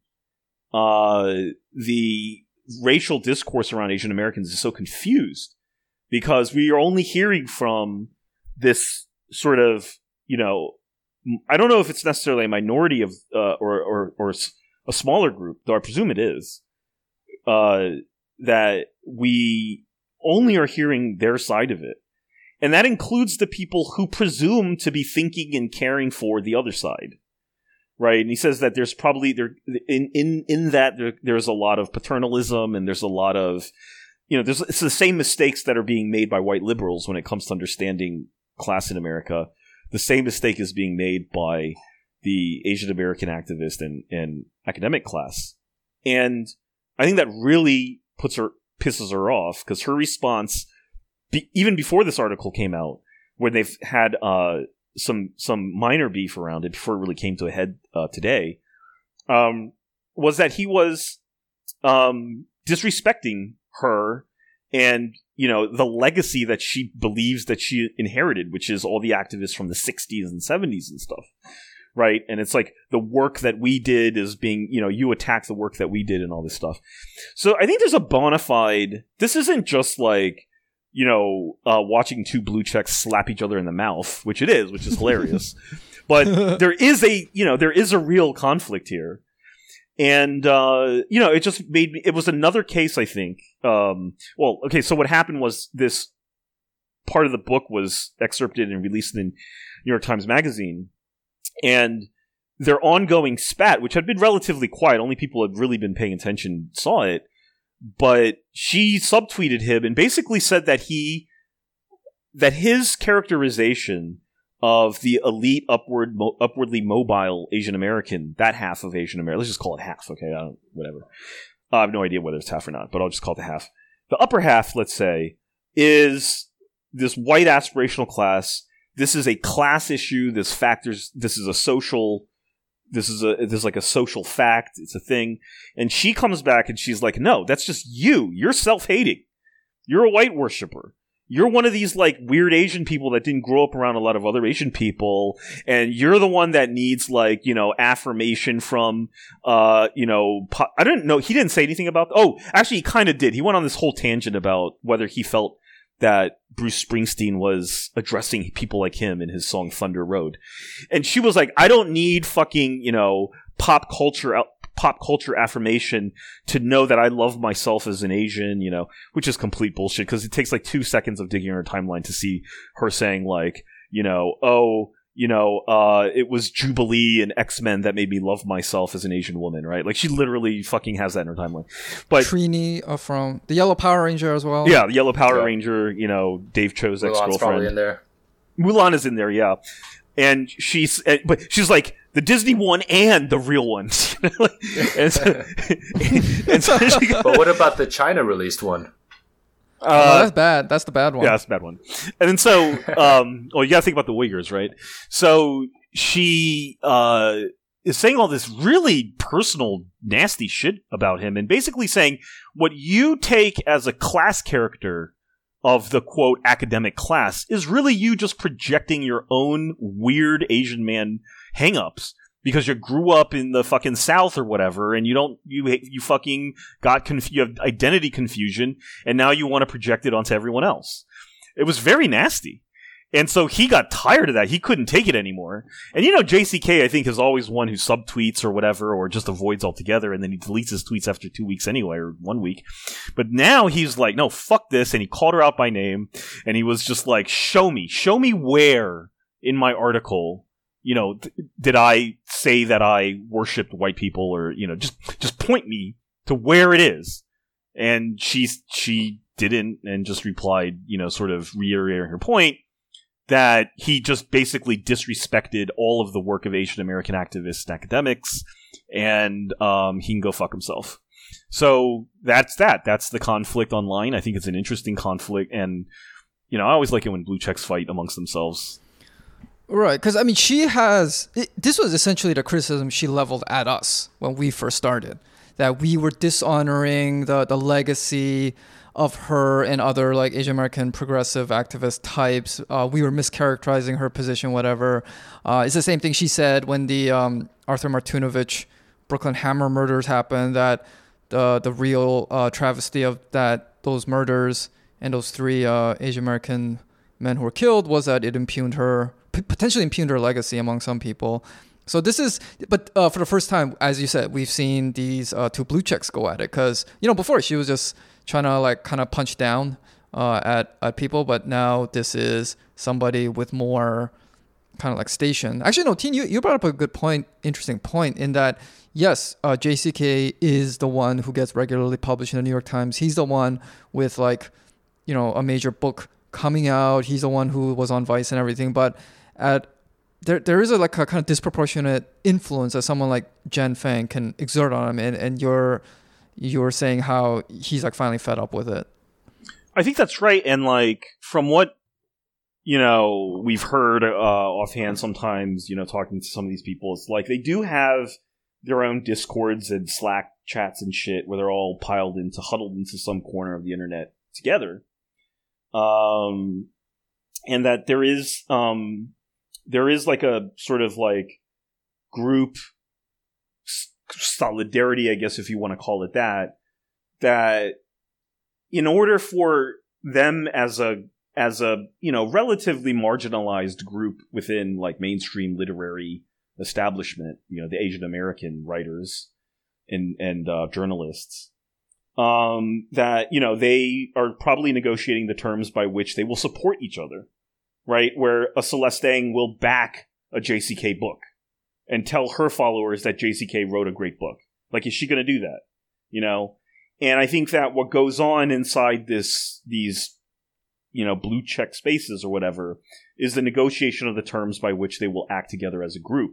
uh, the racial discourse around Asian Americans is so confused because we are only hearing from this sort of, you know, I don't know if it's necessarily a minority of uh, or, or or a smaller group, though I presume it is, uh, that we only are hearing their side of it, and that includes the people who presume to be thinking and caring for the other side. Right, and he says that there's probably there in in in that there, there's a lot of paternalism and there's a lot of you know there's it's the same mistakes that are being made by white liberals when it comes to understanding class in America. the same mistake is being made by the Asian American activist and, and academic class. And I think that really puts her pisses her off because her response, be, even before this article came out, where they've had uh, some some minor beef around it before it really came to a head uh, today, um, was that he was um, disrespecting her and you know the legacy that she believes that she inherited, which is all the activists from the '60s and '70s and stuff right? And it's like the work that we did is being, you know, you attack the work that we did and all this stuff. So I think there's a bona fide. This isn't just like, you know, uh, watching two blue checks slap each other in the mouth, which it is, which is hilarious. [laughs] but there is a, you know, there is a real conflict here. And uh, you know, it just made me. It was another case, I think. Um, well, okay, so what happened was this part of the book was excerpted and released in New York Times Magazine, and their ongoing spat, which had been relatively quiet, only people had really been paying attention saw it. But she subtweeted him and basically said that he that his characterization of the elite upward mo- upwardly mobile Asian American, that half of Asian American, let's just call it half, okay? I don't, whatever. I have no idea whether it's half or not, but I'll just call it the half. The upper half, let's say, is this white aspirational class this is a class issue. This factors. This is a social. This is a this is like a social fact. It's a thing. And she comes back and she's like, "No, that's just you. You're self hating. You're a white worshiper." You're one of these like weird Asian people that didn't grow up around a lot of other Asian people, and you're the one that needs like you know affirmation from uh you know po- I don't know he didn't say anything about oh actually he kind of did he went on this whole tangent about whether he felt that Bruce Springsteen was addressing people like him in his song Thunder Road. And she was like, I don't need fucking, you know, pop culture pop culture affirmation to know that I love myself as an Asian, you know, which is complete bullshit because it takes like 2 seconds of digging her timeline to see her saying like, you know, oh, you know, uh, it was Jubilee and X Men that made me love myself as an Asian woman, right? Like she literally fucking has that in her timeline. But Trini uh, from the Yellow Power Ranger as well. yeah, the Yellow Power Yeah. Ranger, you know, Dave Cho's ex Mulan's probably in there. Mulan is in there, yeah. And she's, uh, but she's like the Disney one and the real ones. [laughs] and so, [laughs] and so she got, But what about the China released one? Oh, uh, that's bad. That's the bad one. Yeah, that's a bad one. And then so, [laughs] um, well, you got to think about the Uyghurs, right? So she uh, is saying all this really personal, nasty shit about him, and basically saying what you take as a class character of the quote academic class is really you just projecting your own weird Asian man hangups because you grew up in the fucking South or whatever, and you don't you you fucking got conf- you have identity confusion, and now you want to project it onto everyone else. It was very nasty. And so he got tired of that. He couldn't take it anymore. And you know, JCK, I think, is always one who subtweets or whatever, or just avoids altogether, and then he deletes his tweets after two weeks anyway, or one week. But now he's like, no, fuck this. And he called her out by name, and he was just like, show me, show me where in my article you know, th- did I say that I worshipped white people, or you know, just just point me to where it is? And she she didn't, and just replied, you know, sort of reiterating her point that he just basically disrespected all of the work of Asian American activists and academics, and um, he can go fuck himself. So that's that. That's the conflict online. I think it's an interesting conflict, and you know, I always like it when blue checks fight amongst themselves. Right, because I mean, she has. It, this was essentially the criticism she leveled at us when we first started, that we were dishonoring the the legacy of her and other like Asian American progressive activist types. Uh, we were mischaracterizing her position, whatever. Uh, it's the same thing she said when the um, Arthur Martunovich Brooklyn Hammer murders happened. That the the real uh, travesty of that those murders and those three uh, Asian American men who were killed was that it impugned her p- potentially impugned her legacy among some people. So this is, but uh, for the first time, as you said, we've seen these uh, two blue checks go at it because you know before she was just trying to like kind of punch down uh, at at people, but now this is somebody with more kind of like station. Actually, no, Teen, you, you brought up a good point, interesting point in that yes, uh, JCK is the one who gets regularly published in the New York Times. He's the one with like, you know, a major book coming out. He's the one who was on Vice and everything. But at there there is a like a kind of disproportionate influence that someone like Jenn Fang can exert on him, and and you're you're saying how he's like finally fed up with it. I think that's right, and like from what you know we've heard uh, offhand sometimes, you know, talking to some of these people, it's like they do have their own discords and Slack chats and shit where they're all piled into huddled into some corner of the internet together. Um, and that there is um there is like a sort of like group solidarity, I guess, if you want to call it that, that in order for them as a as a you know relatively marginalized group within like mainstream literary establishment, you know, the Asian American writers and and uh, journalists, um, that you know they are probably negotiating the terms by which they will support each other, right? Where a Celeste Ng will back a JCK book and tell her followers that JCK wrote a great book. Like, is she going to do that? You know, and I think that what goes on inside this these you know blue check spaces or whatever is the negotiation of the terms by which they will act together as a group.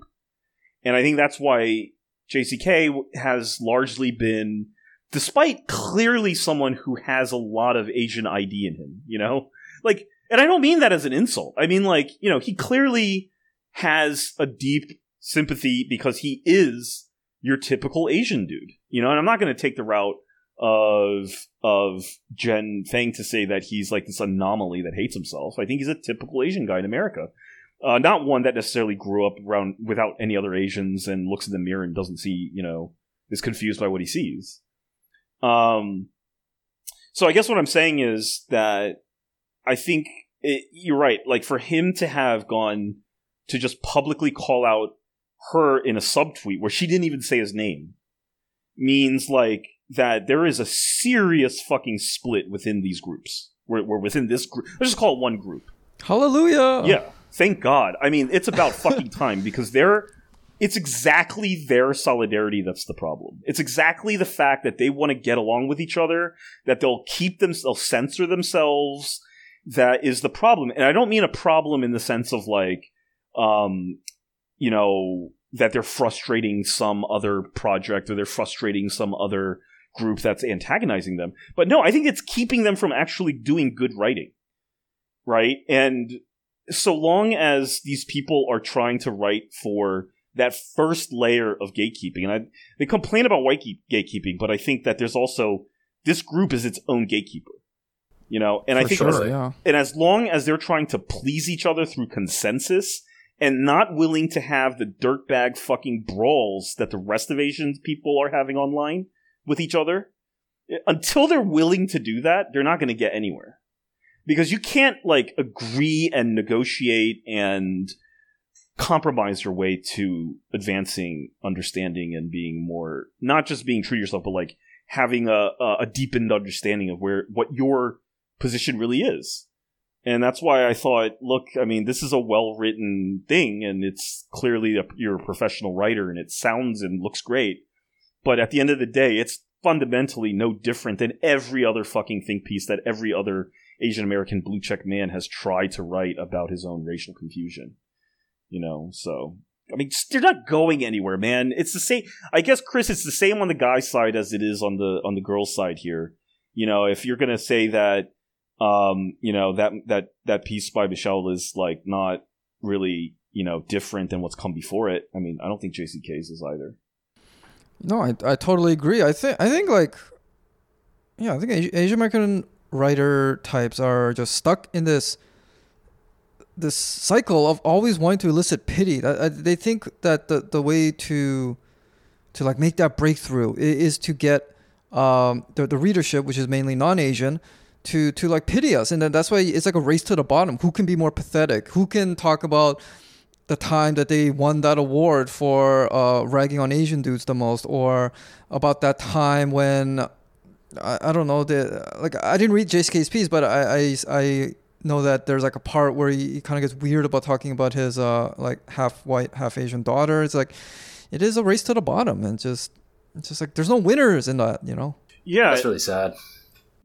And I think that's why JCK has largely been despite clearly someone who has a lot of Asian ID in him, you know? Like and I don't mean that as an insult. I mean like, you know, he clearly has a deep sympathy because he is your typical Asian dude. You know, and I'm not going to take the route of of Jenn Fang to say that he's like this anomaly that hates himself. I think he's a typical Asian guy in America. Uh, not one that necessarily grew up around without any other Asians and looks in the mirror and doesn't see, you know, is confused by what he sees. Um, so I guess what I'm saying is that I think it, you're right. Like for him to have gone to just publicly call out her in a subtweet where she didn't even say his name means like that there is a serious fucking split within these groups. We're, we're within this group. Let's just call it one group. Hallelujah. Yeah, thank God. I mean, it's about fucking [laughs] time because they're. It's exactly their solidarity that's the problem. It's exactly the fact that they want to get along with each other, that they'll keep them, they'll censor themselves. That is the problem, and I don't mean a problem in the sense of like, um, you know, that they're frustrating some other project or they're frustrating some other group that's antagonizing them. But no, I think it's keeping them from actually doing good writing. Right? And so long as these people are trying to write for that first layer of gatekeeping, and I, they complain about white gatekeeping, but I think that there's also this group is its own gatekeeper. You know, and I think sure, as, yeah. and as long as they're trying to please each other through consensus and not willing to have the dirtbag fucking brawls that the rest of Asian people are having online with each other, eh, until they're willing to do that, they're not going to get anywhere. Because you can't like agree and negotiate and compromise your way to advancing understanding and being more not just being true to yourself, but like having a, a a deepened understanding of where what your position really is. And that's why I thought, look, I mean, this is a well written thing, and it's clearly a, you're a professional writer, and it sounds and looks great. But at the end of the day, it's fundamentally no different than every other fucking think piece that every other Asian American blue check man has tried to write about his own racial confusion. You know, so I mean, they're not going anywhere, man. It's the same. I guess Chris, it's the same on the guy's side as it is on the on the girl's side here. You know, if you're gonna say that, um, you know that that that piece by Michelle is like not really you know different than what's come before it. I mean, I don't think JCK's is either. No, I, I totally agree. I think I think like yeah, I think Asian American writer types are just stuck in this this cycle of always wanting to elicit pity. That uh, they think that the the way to to like make that breakthrough i- is to get um the, the readership, which is mainly non-Asian, to to like pity us, and then that's why it's like a race to the bottom. Who can be more pathetic? Who can talk about the time that they won that award for uh, ragging on Asian dudes the most, or about that time when I, I don't know the like I didn't read JCK's piece, but I I, I know that there's like a part where he, he kind of gets weird about talking about his uh like half white half Asian daughter. It's like it is a race to the bottom, and just it's just like there's no winners in that, you know. Yeah, That's really sad.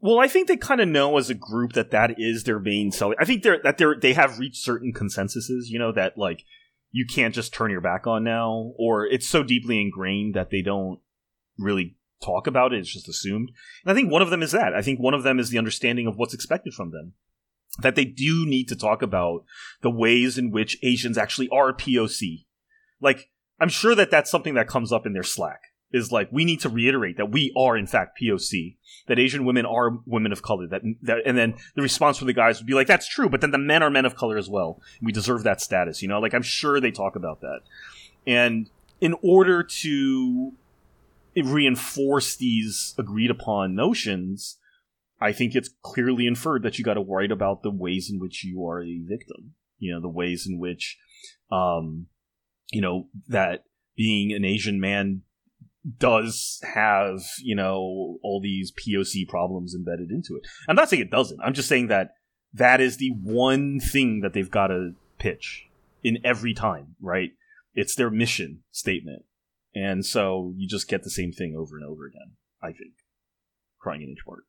Well, I think they kind of know as a group that that is their main selling. I think they're that they're they have reached certain consensuses. You know that like you can't just turn your back on now, or it's so deeply ingrained that they don't really talk about it. It's just assumed. And I think one of them is that. I think one of them is the understanding of what's expected from them. That they do need to talk about the ways in which Asians actually are POC. Like, I'm sure that that's something that comes up in their Slack. Is like we need to reiterate that we are in fact POC, that Asian women are women of color. That, that and then the response from the guys would be like, "That's true," but then the men are men of color as well. We deserve that status, you know. Like I'm sure they talk about that, and in order to reinforce these agreed upon notions, I think it's clearly inferred that you got to write about the ways in which you are a victim. You know, the ways in which, um, you know, that being an Asian man does have, you know, all these POC problems embedded into it. I'm not saying it doesn't. I'm just saying that that is the one thing that they've got to pitch in every time, right? It's their mission statement. And so you just get the same thing over and over again, I think, crying in each part.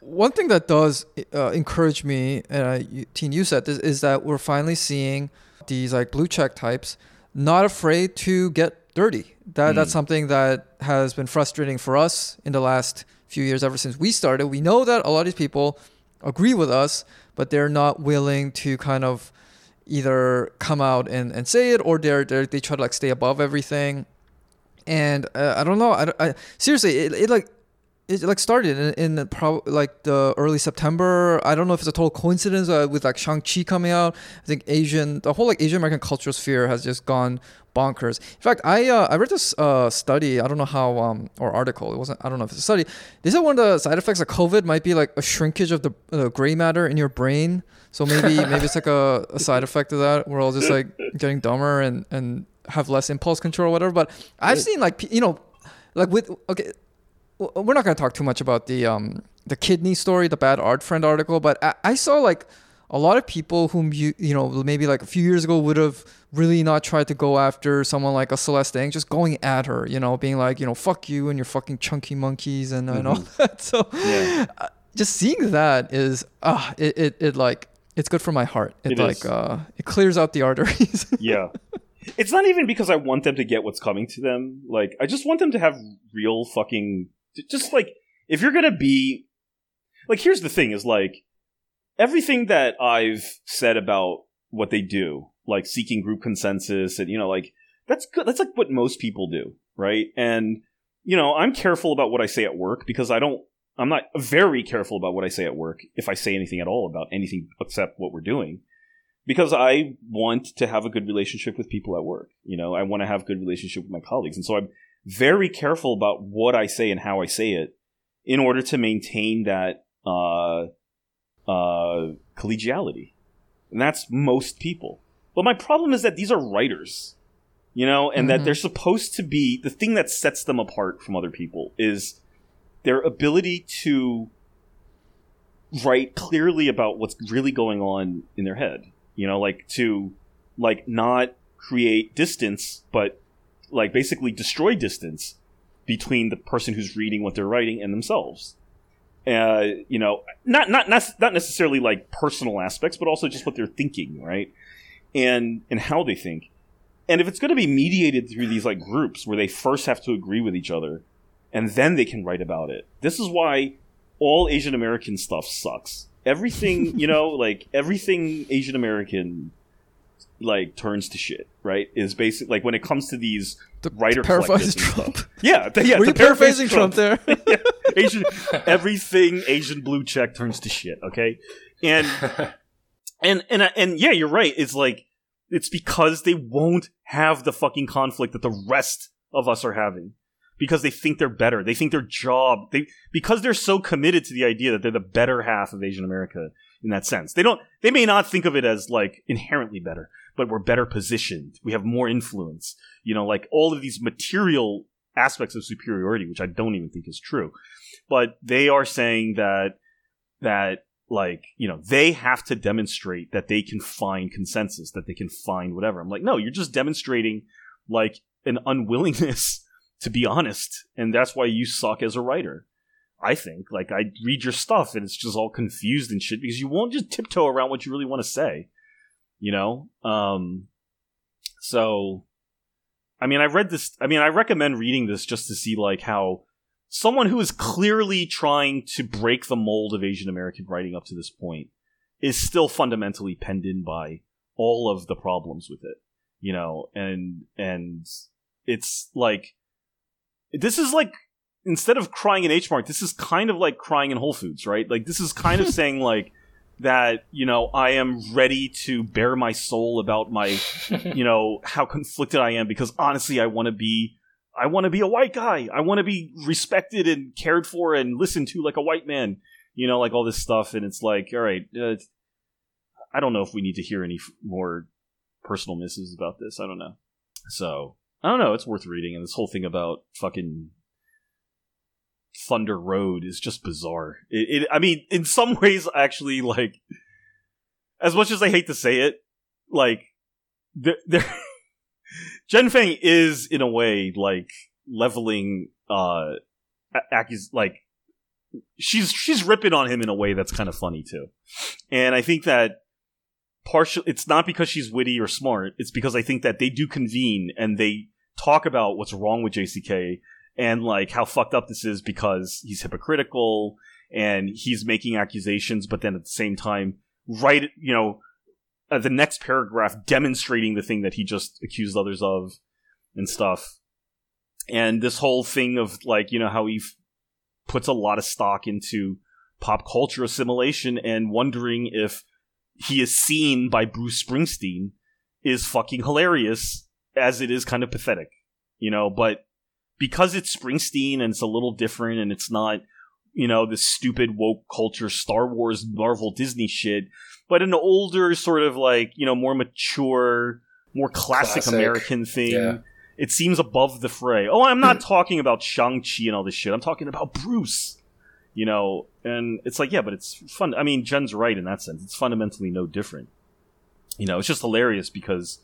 One thing that does uh, encourage me, and uh, you, Teen, you said this, is that we're finally seeing these like blue check types not afraid to get dirty. That that's something that has been frustrating for us in the last few years, ever since we started. We know that a lot of these people agree with us, but they're not willing to kind of either come out and, and say it, or they're, they're they try to like stay above everything. And uh, I don't know. I, I seriously, it, it like it like started in, in pro- like the early September. I don't know if it's a total coincidence uh, with like Shang Chi coming out. I think Asian, the whole like Asian American cultural sphere has just gone bonkers. In fact, I uh, I read this uh, study. I don't know how um or article. It wasn't. I don't know if it's a study. They said one of the side effects of COVID might be like a shrinkage of the uh, gray matter in your brain. So maybe [laughs] maybe it's like a, a side effect of that. We're all just like getting dumber and and have less impulse control or whatever. But I've seen like you know like with okay we're not going to talk too much about the um the kidney story, the bad art friend article, but I, I saw like a lot of people whom you you know maybe like a few years ago would have really not tried to go after someone like a Celeste Ng, just going at her, you know, being like you know fuck you and your fucking chunky monkeys and, and all [laughs] that. So Yeah. uh, just seeing that is ah it, it it like it's good for my heart. It, It like uh it clears out the arteries. [laughs] yeah. It's not even because I want them to get what's coming to them. Like, I just want them to have real fucking. Just like, if you're gonna be. Like, here's the thing is like, everything that I've said about what they do, like seeking group consensus and, you know, like, that's good. That's like what most people do, right? And, you know, I'm careful about what I say at work because I don't. I'm not very careful about what I say at work if I say anything at all about anything except what we're doing because I want to have a good relationship with people at work. You know, I want to have good relationship with my colleagues. And so I'm very careful about what I say and how I say it in order to maintain that uh, uh, collegiality. And that's most people. But my problem is that these are writers, you know, and that Mhm. they're supposed to be the thing that sets them apart from other people is their ability to write clearly about what's really going on in their head you know like to like not create distance but like basically destroy distance between the person who's reading what they're writing and themselves. Uh, you know not not not not necessarily like personal aspects but also just what they're thinking right? And and how they think. And if it's going to be mediated through these like groups where they first have to agree with each other and then they can write about it this is why all asian american stuff sucks. Everything you know [laughs] like everything asian american like turns to shit right is basically like when it comes to these To writer paraphrase collectives Trump. stuff. [laughs] yeah th- yeah Were to you paraphrasing Trump, there? [laughs] [laughs] asian everything asian blue check turns to shit okay and and and and yeah, you're right. It's like it's because they won't have the fucking conflict that the rest of us are having because they think they're better. They think their job they because they're so committed to the idea that they're the better half of Asian America in that sense. They don't they may not think of it as like inherently better, but we're better positioned. We have more influence. You know, like all of these material aspects of superiority, which I don't even think is true. But they are saying that that like you know they have to demonstrate that they can find consensus that they can find whatever i'm like no you're just demonstrating like an unwillingness [laughs] to be honest and that's why you suck as a writer i think like i read your stuff and it's just all confused and shit because you won't just tiptoe around what you really want to say you know um So, I mean, I read this. I mean, I recommend reading this just to see like how someone who is clearly trying to break the mold of Asian American writing up to this point is still fundamentally penned in by all of the problems with it. You know, and and it's like this is like instead of crying in H Mart, this is kind of like crying in Whole Foods, right? Like this is kind of [laughs] saying like that you know I am ready to bare my soul about my [laughs] you know how conflicted I am because honestly I want to be I want to be a white guy. I want to be respected and cared for and listened to like a white man. You know, like all this stuff, and it's like, all right, uh, I don't know if we need to hear any f- more personal misses about this. I don't know. So I don't know. It's worth reading, and this whole thing about fucking Thunder Road is just bizarre. It, it I mean, in some [laughs] ways, actually, like, as much as I hate to say it, like, there, [laughs] Jenn Fang is in a way like leveling, uh, accus- like she's she's ripping on him in a way that's kind of funny too, and I think that partial. It's not because she's witty or smart. It's because I think that they do convene and they talk about what's wrong with JCK and like how fucked up this is because he's hypocritical and he's making accusations, but then at the same time, right, you know, uh, the next paragraph demonstrating the thing that he just accused others of and stuff. And this whole thing of like, you know, how he f- puts a lot of stock into pop culture assimilation and wondering if he is seen by Bruce Springsteen is fucking hilarious as it is kind of pathetic, you know, but because it's Springsteen and it's a little different and it's not, you know, this stupid woke culture Star Wars Marvel Disney shit, but an older sort of like, you know, more mature, more classic, Classic. American thing. Yeah. It seems above the fray. Oh, I'm not [clears throat] talking about Shang-Chi and all this shit. I'm talking about Bruce. You know, and it's like, yeah, but it's fun. I mean, Jenn's right in that sense. It's fundamentally no different. You know, it's just hilarious because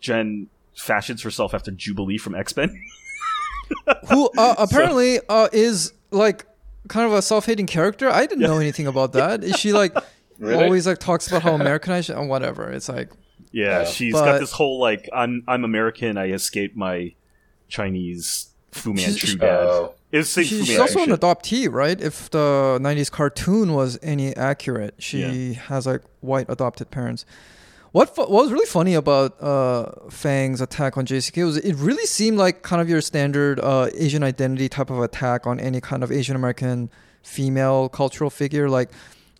Jenn fashions herself after Jubilee from X Men. [laughs] [laughs] Who uh, apparently uh, is like kind of a self-hating character. I didn't know anything about that. Is she like [laughs] Really? always like talks about how [laughs] Americanized and whatever? It's like Yeah, Yeah. she's But- got this whole like I'm I'm American. I escaped my Chinese Fu Manchu dad. Oh. It's She- Fu she's also an adoptee, right? If the '90s cartoon was any accurate, she Yeah. has like white adopted parents. What fu- what was really funny about uh, Fang's attack on JCK was it really seemed like kind of your standard uh, Asian identity type of attack on any kind of Asian American female cultural figure. Like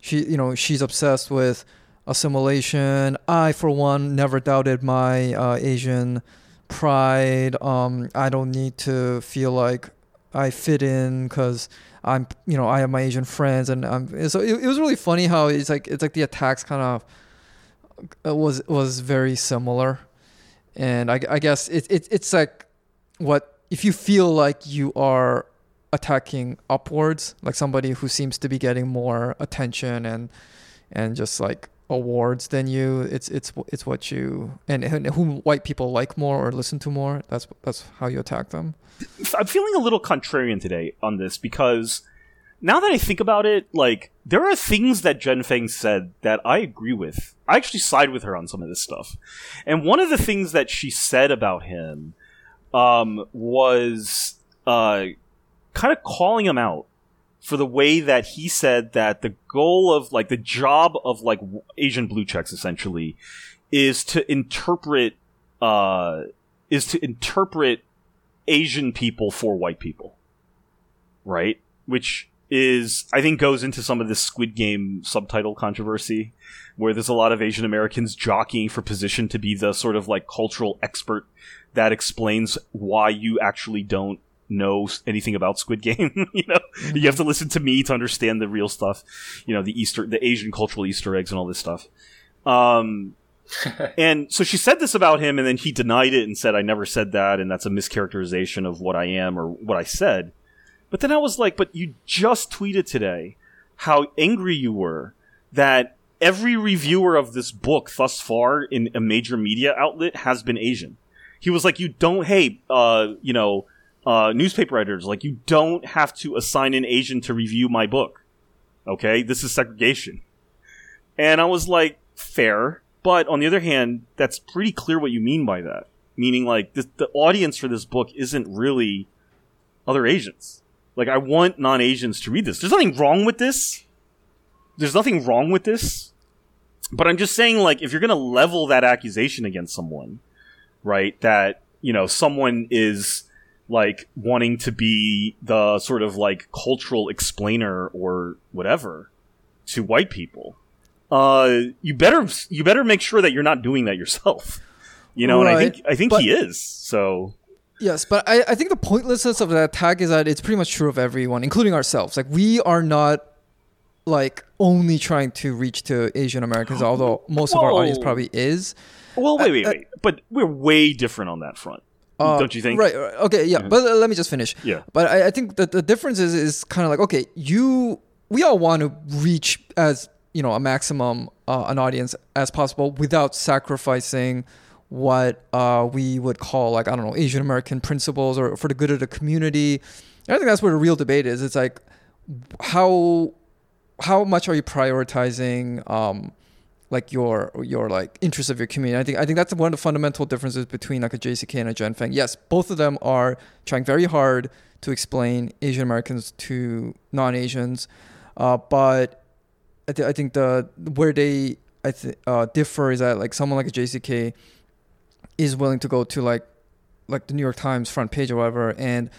she, you know, she's obsessed with assimilation. I, for one, never doubted my uh, Asian pride. Um, I don't need to feel like I fit in because I'm, you know, I have my Asian friends, and I'm. So it, it was really funny how it's like it's like the attacks kind of Uh, was was very similar, and I, I guess it, it it's like what if you feel like you are attacking upwards, like somebody who seems to be getting more attention and and just like awards than you. It's it's it's what you and, and whom white people like more or listen to more. That's that's how you attack them. I'm feeling a little contrarian today on this because now that I think about it, like there are things that Jenn Fang said that I agree with. I actually side with her on some of this stuff. And one of the things that she said about him um, was uh, kind of calling him out for the way that he said that the goal of like the job of like Asian blue checks essentially is to interpret uh, is to interpret Asian people for white people, right? Which is, I think, goes into some of this Squid Game subtitle controversy, where there's a lot of Asian Americans jockeying for position to be the sort of like cultural expert that explains why you actually don't know anything about Squid Game. [laughs] you know, you have to listen to me to understand the real stuff. You know, the Easter, the Asian cultural Easter eggs and all this stuff. Um, [laughs] and so she said this about him, and then he denied it and said, I never said that, and that's a mischaracterization of what I am or what I said. But then I was like, but you just tweeted today how angry you were that every reviewer of this book thus far in a major media outlet has been Asian. He was like, you don't, hey, uh, you know, uh, newspaper editors, like, you don't have to assign an Asian to review my book. Okay? This is segregation. And I was like, fair. But on the other hand, that's pretty clear what you mean by that. Meaning, like, the, the audience for this book isn't really other Asians. Like, I want non Asians to read this. There's nothing wrong with this. There's nothing wrong with this. But I'm just saying, like, if you're going to level that accusation against someone, right, that, you know, someone is, like, wanting to be the sort of, like, cultural explainer or whatever to white people, uh, you better you better make sure that you're not doing that yourself. You know, and I think I think but- he is. So Yes, but I, I think the pointlessness of that attack is that it's pretty much true of everyone, including ourselves. Like we are not like only trying to reach to Asian Americans, [gasps] although most of our audience probably is. well, wait, wait, I- wait. but we're way different on that front, Uh, don't you think? Right. right, Okay. Yeah. But uh, let me just finish. Yeah. But I, I think that the difference is is kind of like okay, you we all want to reach as you know a maximum uh, an audience as possible without sacrificing what uh, we would call like I don't know Asian American principles or for the good of the community. And I think that's where the real debate is. It's like how how much are you prioritizing um, like your your like interests of your community. I think I think that's one of the fundamental differences between like a JCK and a Jenn Fang. Yes, both of them are trying very hard to explain Asian Americans to non-Asians, uh, but I, th- I think the where they I th- uh, differ is that like someone like a JCK is willing to go to like like the New York Times front page or whatever and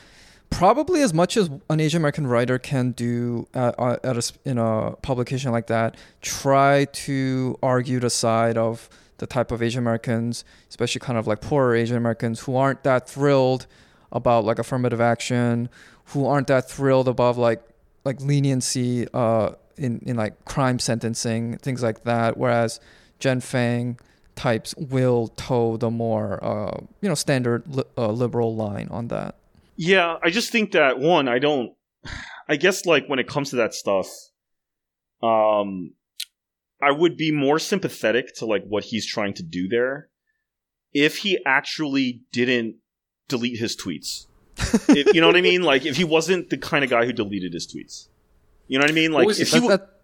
probably as much as an Asian American writer can do uh, uh, at a, in a publication like that, try to argue the side of the type of Asian Americans, especially kind of like poorer Asian Americans who aren't that thrilled about like affirmative action, who aren't that thrilled about like like leniency uh, in in like crime sentencing, things like that. Whereas Jenn Fang types will toe the more uh, you know standard li- uh, liberal line on that. Yeah, I just think that one, I don't. I guess like when it comes to that stuff, um, I would be more sympathetic to like what he's trying to do there if he actually didn't delete his tweets. if, you know what I mean? Like if he wasn't the kind of guy who deleted his tweets. You know what I mean? Like he- if he, That- w- that-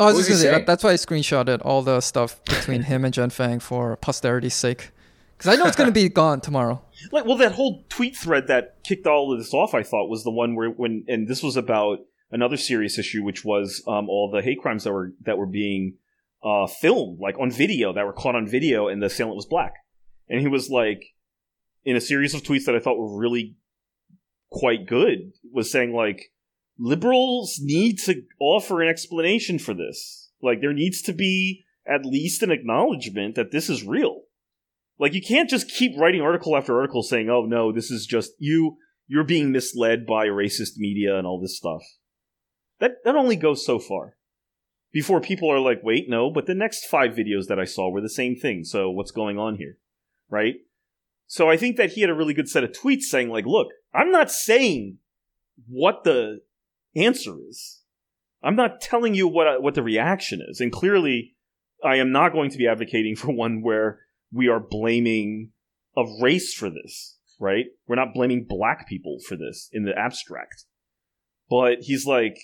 I was just was gonna say that's why I screenshotted all the stuff between [laughs] him and Jenn Fang for posterity's sake, because I know it's gonna be [laughs] gone tomorrow. Like, well, that whole tweet thread that kicked all of this off, I thought, was the one where when, and this was about another serious issue, which was um, all the hate crimes that were that were being uh, filmed, like on video, that were caught on video, and the assailant was black. And he was like, in a series of tweets that I thought were really quite good, was saying like, liberals need to offer an explanation for this. Like, there needs to be at least an acknowledgement that this is real. Like you can't just keep writing article after article saying, "Oh no, this is just you. You're being misled by racist media and all this stuff." That that only goes so far. Before people are like, "Wait, no," but the next five videos that I saw were the same thing. So what's going on here, right? So I think that he had a really good set of tweets saying, like, "Look, I'm not saying what the answer is. I'm not telling you what what the reaction is, and clearly, I am not going to be advocating [laughs] for one where." we are blaming a race for this, right? We're not blaming black people for this in the abstract. But he's like,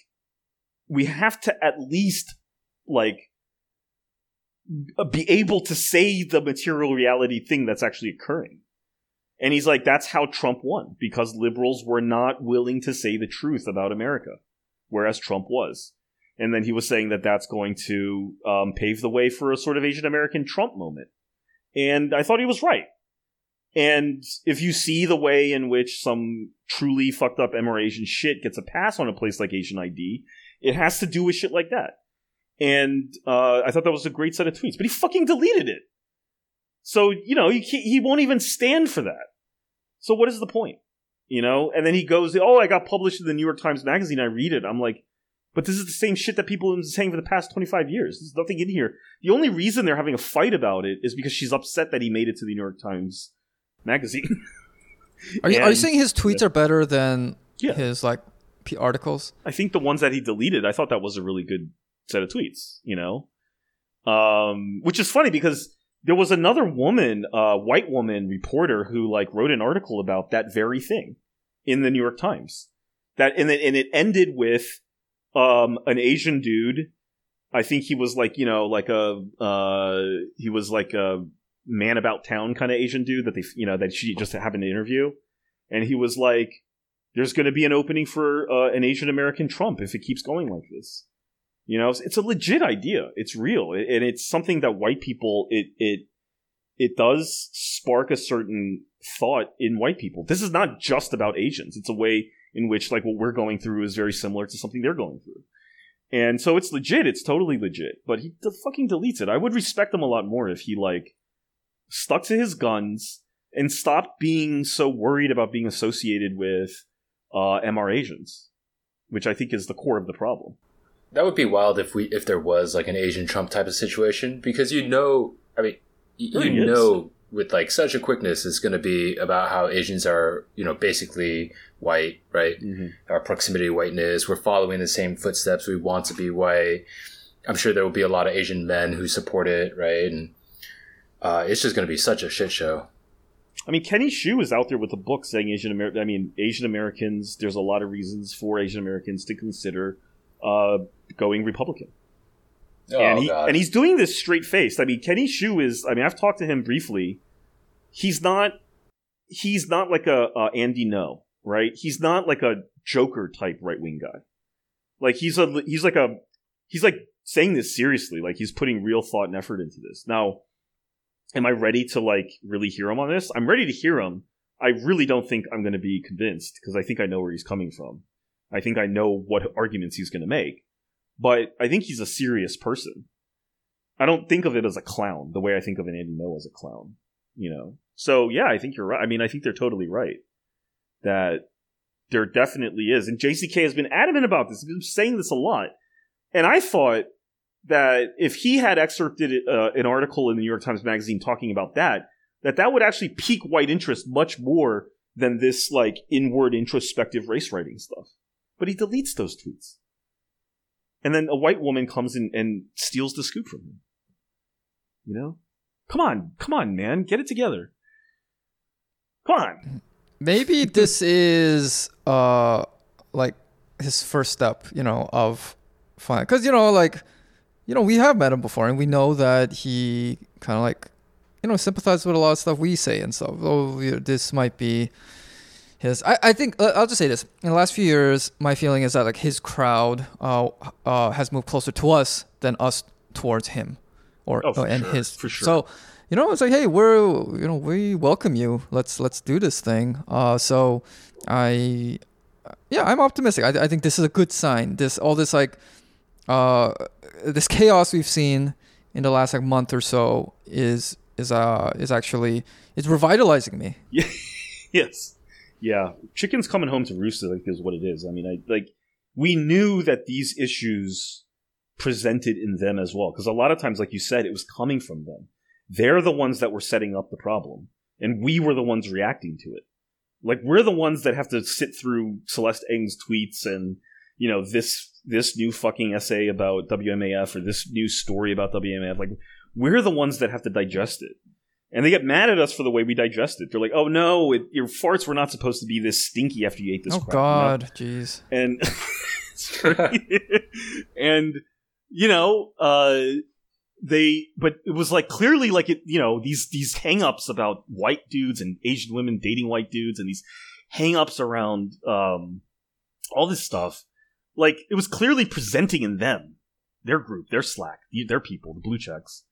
we have to at least, like, be able to say the material reality thing that's actually occurring. And he's like, that's how Trump won, because liberals were not willing to say the truth about America, whereas Trump was. And then he was saying that that's going to um, pave the way for a sort of Asian American Trump moment. And I thought he was right. And if you see the way in which some truly fucked up Asian shit gets a pass on a place like Asian ID, it has to do with shit like that. And uh, I thought that was a great set of tweets, but he fucking deleted it. So you know he he won't even stand for that. So what is the point? You know? And then he goes, "Oh, I got published in the New York Times Magazine. I read it." I'm like, but this is the same shit that people have been saying for the past 25 years. There's nothing in here. The only reason they're having a fight about it is because she's upset that he made it to the New York Times Magazine. [laughs] Are you, are you saying his tweets are better than Yeah. his like articles? I think the ones that he deleted, I thought that was a really good set of tweets, you know? Um, which is funny because there was another woman, uh, white woman reporter who like wrote an article about that very thing in the New York Times. That and it, and it ended with um, an Asian dude I think he was like you know like a uh, he was like a man about town kind of Asian dude that they you know that she just happened to interview, and he was like, "There's going to be an opening for uh, an Asian American Trump if it keeps going like this." You know, it's a legit idea. It's real, and it's something that white people it it it does spark a certain thought in white people. This is not just about Asians. It's a way in which like what we're going through is very similar to something they're going through. And so it's legit. It's totally legit. But he d- fucking deletes it. I would respect him a lot more if he like stuck to his guns and stopped being so worried about being associated with uh, MR Asians, which I think is the core of the problem. That would be wild if we if there was like an Asian Trump type of situation because you know, I mean, you know with like such a quickness it's going to be about how Asians are, you know, basically white, right? Our proximity to whiteness, we're following the same footsteps. We want to be white. I'm sure there will be a lot of Asian men who support it, right? And uh, it's just going to be such a shit show. I mean, Kenny Xu is out there with a book saying Asian American. I mean, Asian Americans. There's a lot of reasons for Asian Americans to consider uh, going Republican, Oh, and he God. and he's doing this straight faced. I mean, Kenny Xu is. I mean, I've talked to him briefly. He's not. He's not like a, a Andy Ngo, right? He's not like a Joker type right wing guy. Like he's a he's like a he's like saying this seriously. Like he's putting real thought and effort into this. Now, am I ready to like really hear him on this? I'm ready to hear him. I really don't think I'm going to be convinced because I think I know where he's coming from. I think I know what arguments he's going to make. But I think he's a serious person. I don't think of it as a clown the way I think of an Andy Ngo as a clown, you know. So yeah, I think you're right. I mean, I think they're totally right that there definitely is, and JCK has been adamant about this. He's been saying this a lot, and I thought that if he had excerpted uh, an article in the New York Times Magazine talking about that, that that would actually pique white interest much more than this like inward introspective race writing stuff. But he deletes those tweets. And then a white woman comes in and steals the scoop from him. You know? Come on, come on, man, get it together. Come on. Maybe this is uh like his first step, you know, of fine. Because you know, like, you know, we have met him before, and we know that he kind of like, you know, sympathizes with a lot of stuff we say and stuff. Oh, this might be his. I, I think uh, I'll just say this: in the last few years, my feeling is that like his crowd uh, uh has moved closer to us than us towards him, or Oh, and sure, his. for sure. So you know, it's like, hey, we're you know we welcome you. Let's let's do this thing. Uh, so I, yeah, I'm optimistic. I, I think this is a good sign. This all this like, uh, this chaos we've seen in the last like month or so is is uh is actually it's revitalizing me. [laughs] yes. Yeah. Chicken's coming home to roost, I think, is what it is. I mean, I like we knew that these issues presented in them as well. Because a lot of times, like you said, it was coming from them. They're the ones that were setting up the problem. And we were the ones reacting to it. Like we're the ones that have to sit through Celeste Ng's tweets and, you know, this this new fucking essay about WMAF or this new story about WMAF. Like we're the ones that have to digest it. And they get mad at us for the way we digest it. They're like, "Oh no, it, your farts were not supposed to be this stinky after you ate this." oh crap," you know? God, jeez. and [laughs] [laughs] and you know uh they but it was like clearly like it you know these these hang-ups about white dudes and asian women dating white dudes and these hang-ups around um all this stuff like it was clearly presenting in them their group their slack their people the blue checks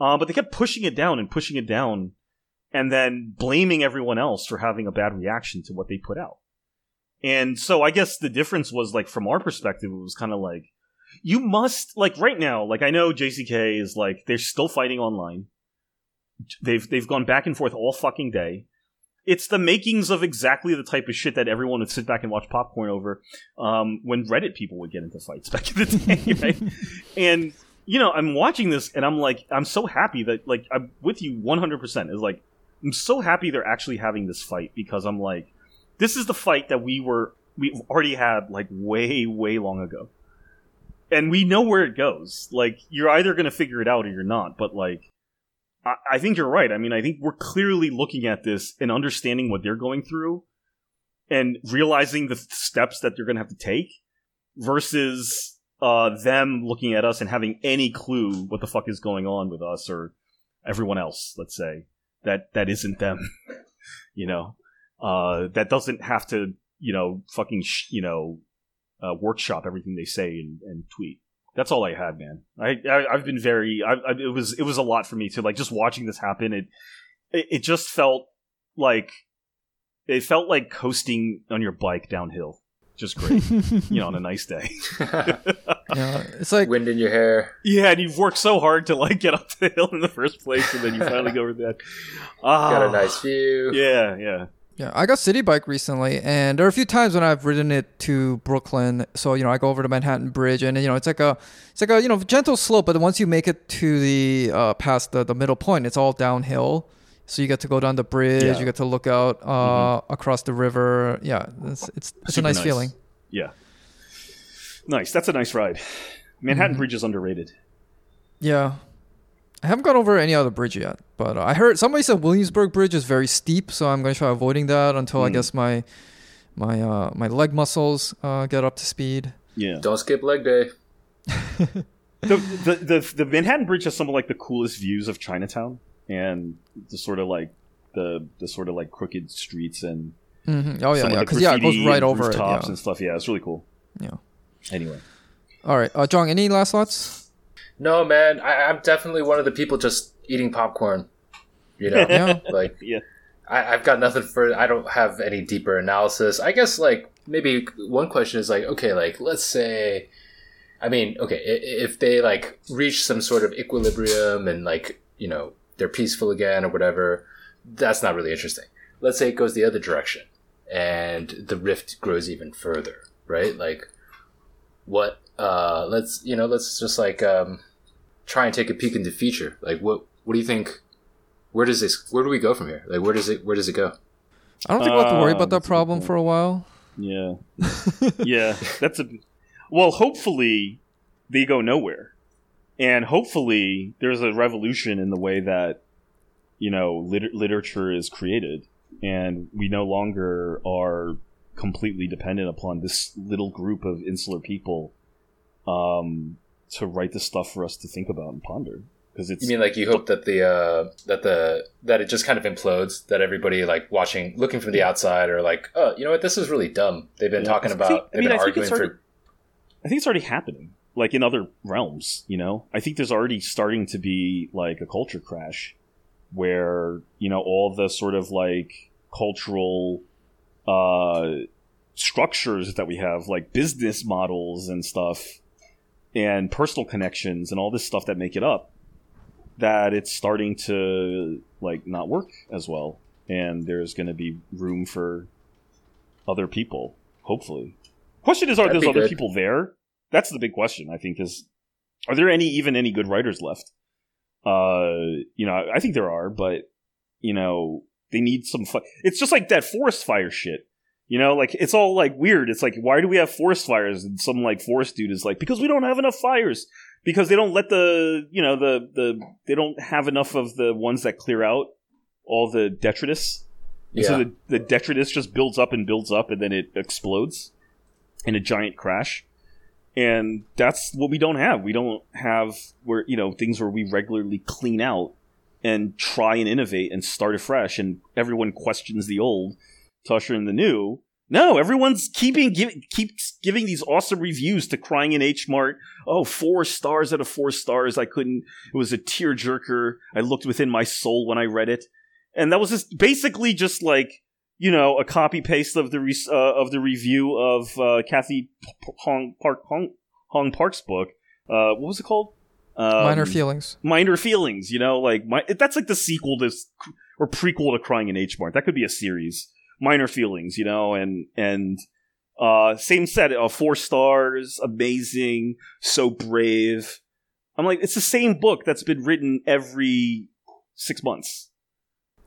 uh, but they kept pushing it down and pushing it down and then blaming everyone else for having a bad reaction to what they put out and so I guess the difference was like from our perspective, it was kind of like you must like right now. Like I know JCK is like they're still fighting online. They've they've gone back and forth all fucking day. It's the makings of exactly the type of shit that everyone would sit back and watch popcorn over um, when Reddit people would get into fights back in the [laughs] day, right? and you know, I'm watching this and I'm like, I'm so happy that like I'm with you 100. percent. Is like I'm so happy they're actually having this fight because I'm like this is the fight that we were we already had like way way long ago. And we know where it goes. Like you're either going to figure it out or you're not but like I, I think you're right. I mean i think we're clearly looking at this and understanding what they're going through and realizing the steps that they're going to have to take versus uh, them looking at us and having any clue what the fuck is going on with us or everyone else. Let's say that that isn't them. [laughs] you know, uh, that doesn't have to you know fucking sh- you know uh, workshop everything they say and, and tweet. That's all I had, man. I, I have been very. I, I, it was it was a lot for me to like just watching this happen. It it, it just felt like it felt like coasting on your bike downhill. Just great, you know, on a [laughs] nice day. [laughs] Yeah, it's like Wind in your hair. yeah, and you've worked so hard to like get up the hill in the first place, and then you finally go over that. Ah, Got a nice view. Yeah, yeah. Yeah, I got Citi Bike recently, and there are a few times when I've ridden it to Brooklyn. So you know, I go over to Manhattan Bridge, and you know, it's like a, it's like a you know gentle slope. But once you make it to the uh, past the, the middle point, it's all downhill. So you get to go down the bridge, Yeah. you get to look out uh, across the river. Yeah, it's it's, it's a nice, nice. feeling. Yeah. Nice. That's a nice ride. Manhattan Mm-hmm. Bridge is underrated. Yeah. I haven't gone over any other bridge yet, but uh, I heard somebody said Williamsburg Bridge is very steep, so I'm going to try avoiding that until I Mm. guess my my uh, my leg muscles uh, get up to speed. Yeah. Don't skip leg day. [laughs] the, the the the Manhattan Bridge has some of like the coolest views of Chinatown and the sort of like the the sort of like crooked streets and mm-hmm. Oh yeah, some yeah, because yeah, it goes right and over it. rooftops Yeah. and stuff. Yeah, it's really cool. yeah. Anyway, All right, uh, Jong, any last thoughts? No, man. I, I'm definitely one of the people just eating popcorn. You know, [laughs] Yeah. like yeah, I, I've got nothing for. I don't have any deeper analysis. I guess like maybe one question is like, okay, like let's say, I mean, okay, if they like reach some sort of equilibrium and like you know they're peaceful again or whatever, that's not really interesting. Let's say it goes the other direction and the rift grows even further, right? Like, what? Uh, let's you know, let's just like um, try and take a peek into the future. Like, what? What do you think? Where does this? Where do we go from here? Like, where does it? Where does it go? I don't think we'll have to worry Uh, about that that's a good problem for a while. yeah, [laughs] yeah. That's a well. Hopefully, they go nowhere, and hopefully, there's a revolution in the way that you know lit- literature is created, and we no longer are completely dependent upon this little group of insular people um, to write the stuff for us to think about and ponder. Because it's You mean like you hope that the uh, that the that it just kind of implodes? That everybody like watching, looking from the outside, are like, oh, you know what? This is really dumb. They've been Yeah. talking I about. think- I they've mean, been I think already- for. I think it's already happening, like in other realms. You know, I think there's already starting to be like a culture crash, where you know all the sort of like cultural uh, structures that we have, like business models and stuff, and personal connections and all this stuff that make it up, that it's starting to like not work as well, and there's going to be room for other people, hopefully. Question is, are That'd those other good. people there? That's the big question. I think is, are there any even any good writers left? Uh, you know, I think there are, but you know, they need some. Fu- it's just like that forest fire shit. You know, like it's all like weird. It's like, why do we have forest fires? And some like forest dude is like, because we don't have enough fires. Because they don't let the, you know, the the they don't have enough of the ones that clear out all the detritus. Yeah. So the, the detritus just builds up and builds up, and then it explodes in a giant crash. And that's what we don't have. We don't have where you know things where we regularly clean out and try and innovate and start afresh, and everyone questions the old to usher in the new. No, everyone's keeping give, keeps giving these awesome reviews to Crying in H Mart. Oh, four stars out of four stars. I couldn't. It was a tearjerker. I looked within my soul when I read it, and that was just basically just like you know a copy paste of the re- uh, of the review of uh, Cathy P- Hong Park Hong, Hong Park's book. Uh, what was it called? Um, Minor feelings. minor feelings you know like my, that's like the sequel to or prequel to crying in h mart that could be a series minor feelings you know and and uh same set uh, four stars amazing so brave i'm like it's the same book that's been written every six months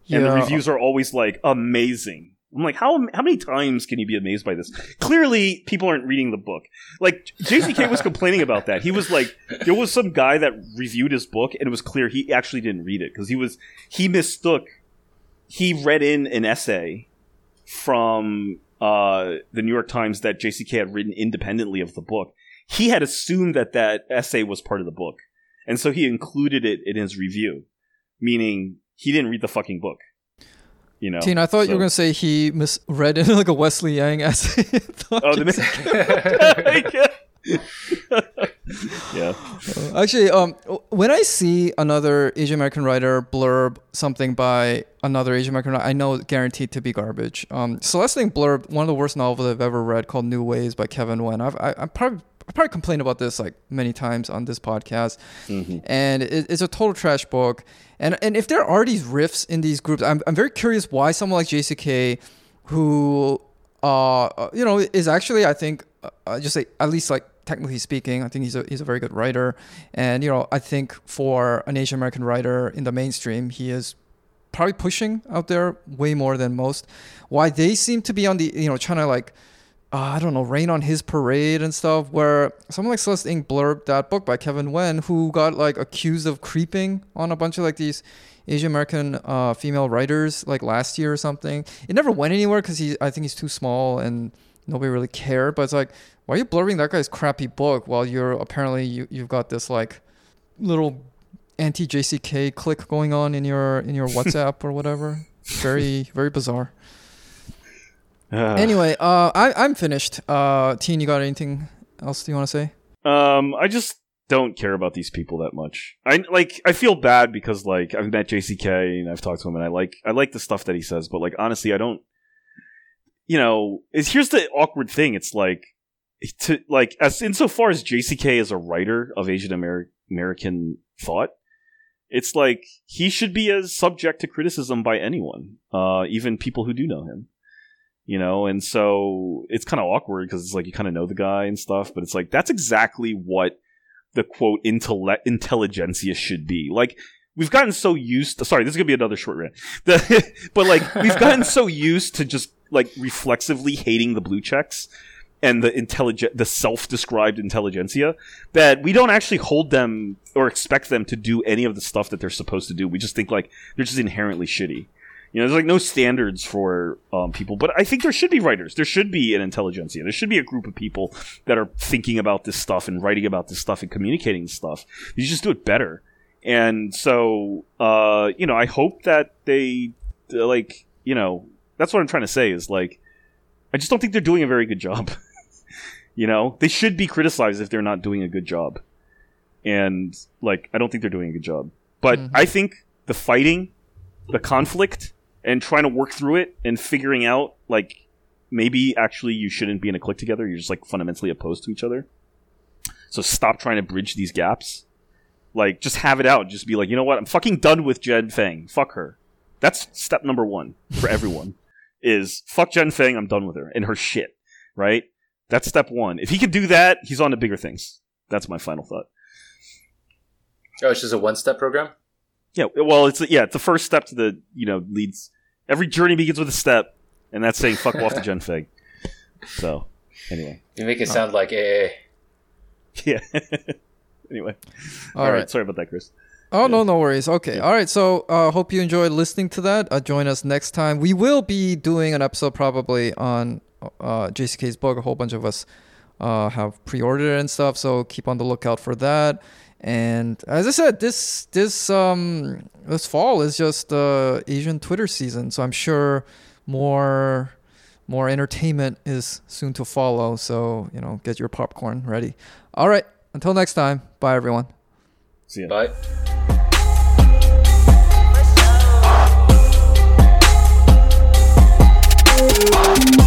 and the reviews are always like amazing. I'm like how how many times can you be amazed by this? Clearly people aren't reading the book. Like jck [laughs] was complaining about that. He was like there was some guy that reviewed his book and it was clear he actually didn't read it because he was he mistook he read in an essay from uh, the New York Times that JCK had written independently of the book. he had assumed that that essay was part of the book, and so he included it in his review, meaning he didn't read the fucking book. You know, Teen, I thought you were gonna say he misread it like a Wesley Yang [laughs] essay. Oh, the [laughs] yeah. Actually, um, when I see another Asian American writer blurb something by another Asian American writer, I know it's guaranteed to be garbage. Um, Celeste Ng blurb one of the worst novels I've ever read called New Waves by Kevin Nguyen. I've I, I am probably I probably complained about this like many times on this podcast, and it, it's a total trash book. And and if there are these riffs in these groups, I'm I'm very curious why someone like JCK, who uh uh, you know is actually I think uh, uh, just say at least like technically speaking, I think he's a he's a very good writer, and you know I think for an Asian American writer in the mainstream, he is probably pushing out there way more than most. Why they seem to be on the you know trying to like uh, I don't know rain on his parade and stuff. Where someone like Celeste Ng blurbed that book by Kevin Nguyen, who got like accused of creeping on a bunch of like these Asian American uh, female writers like last year or something. It never went anywhere because he I think he's too small and nobody really cared. But it's like why are you blurring that guy's crappy book while you're apparently you you've got this like little anti JCK click going on in your in your [laughs] WhatsApp or whatever. Very very bizarre. Anyway, uh, I I'm finished. Uh, Teen, you got anything else you want to say? Um, I just don't care about these people that much. I like. I feel bad because like I've met JCK and I've talked to him and I like I like the stuff that he says, but like honestly, I don't. You know, is here's the awkward thing. It's like to like as insofar as JCK is a writer of Asian Ameri- American thought, it's like he should be as subject to criticism by anyone, uh, even people who do know him you know? And so it's kind of awkward because it's like you kind of know the guy and stuff but it's like that's exactly what the quote intelle- intelligentsia should be. Like we've gotten so used to, sorry this is gonna be another short rant. The, [laughs] but like we've gotten so used to just like reflexively hating the blue checks and the intelligent the self-described intelligentsia that we don't actually hold them or expect them to do any of the stuff that they're supposed to do. We just think like they're just inherently shitty you know, there's like no standards for um, people, but I think there should be writers. There should be an intelligentsia. There should be a group of people that are thinking about this stuff and writing about this stuff and communicating this stuff. You just do it better. And so, uh, you know, I hope that they, uh, like, you know, that's what I'm trying to say is like, I just don't think they're doing a very good job. [laughs] you know, they should be criticized if they're not doing a good job. And like, I don't think they're doing a good job. But Mhm. I think the fighting, the conflict, and trying to work through it and figuring out like maybe actually you shouldn't be in a clique together. You're just like fundamentally opposed to each other. So stop trying to bridge these gaps. Like just have it out. Just be like, you know what? I'm fucking done with Jenn Fang. Fuck her. That's step number one for everyone. [laughs] is fuck Jenn Fang. I'm done with her and her shit. Right? That's step one. If he could do that, he's on to bigger things. That's my final thought. Oh, it's just a one step program? Yeah, well, it's yeah, it's the first step to the you know leads. Every journey begins with a step, and that's saying fuck off to Jenn Fang. So, anyway, You make it sound like AA. [laughs] yeah. anyway, All right. Sorry about that, Chris. Oh no, no worries. Okay, all right. So, uh, hope you enjoyed listening to that. Uh, join us next time. We will be doing an episode probably on uh, JCK's book. A whole bunch of us uh, have pre-ordered it and stuff. So keep on the lookout for that. And as I said, this this um this fall is just uh, Asian Twitter season. So I'm sure more more entertainment is soon to follow. So you know, get your popcorn ready. All right. Until next time. Bye, everyone. See you. Bye. Bye.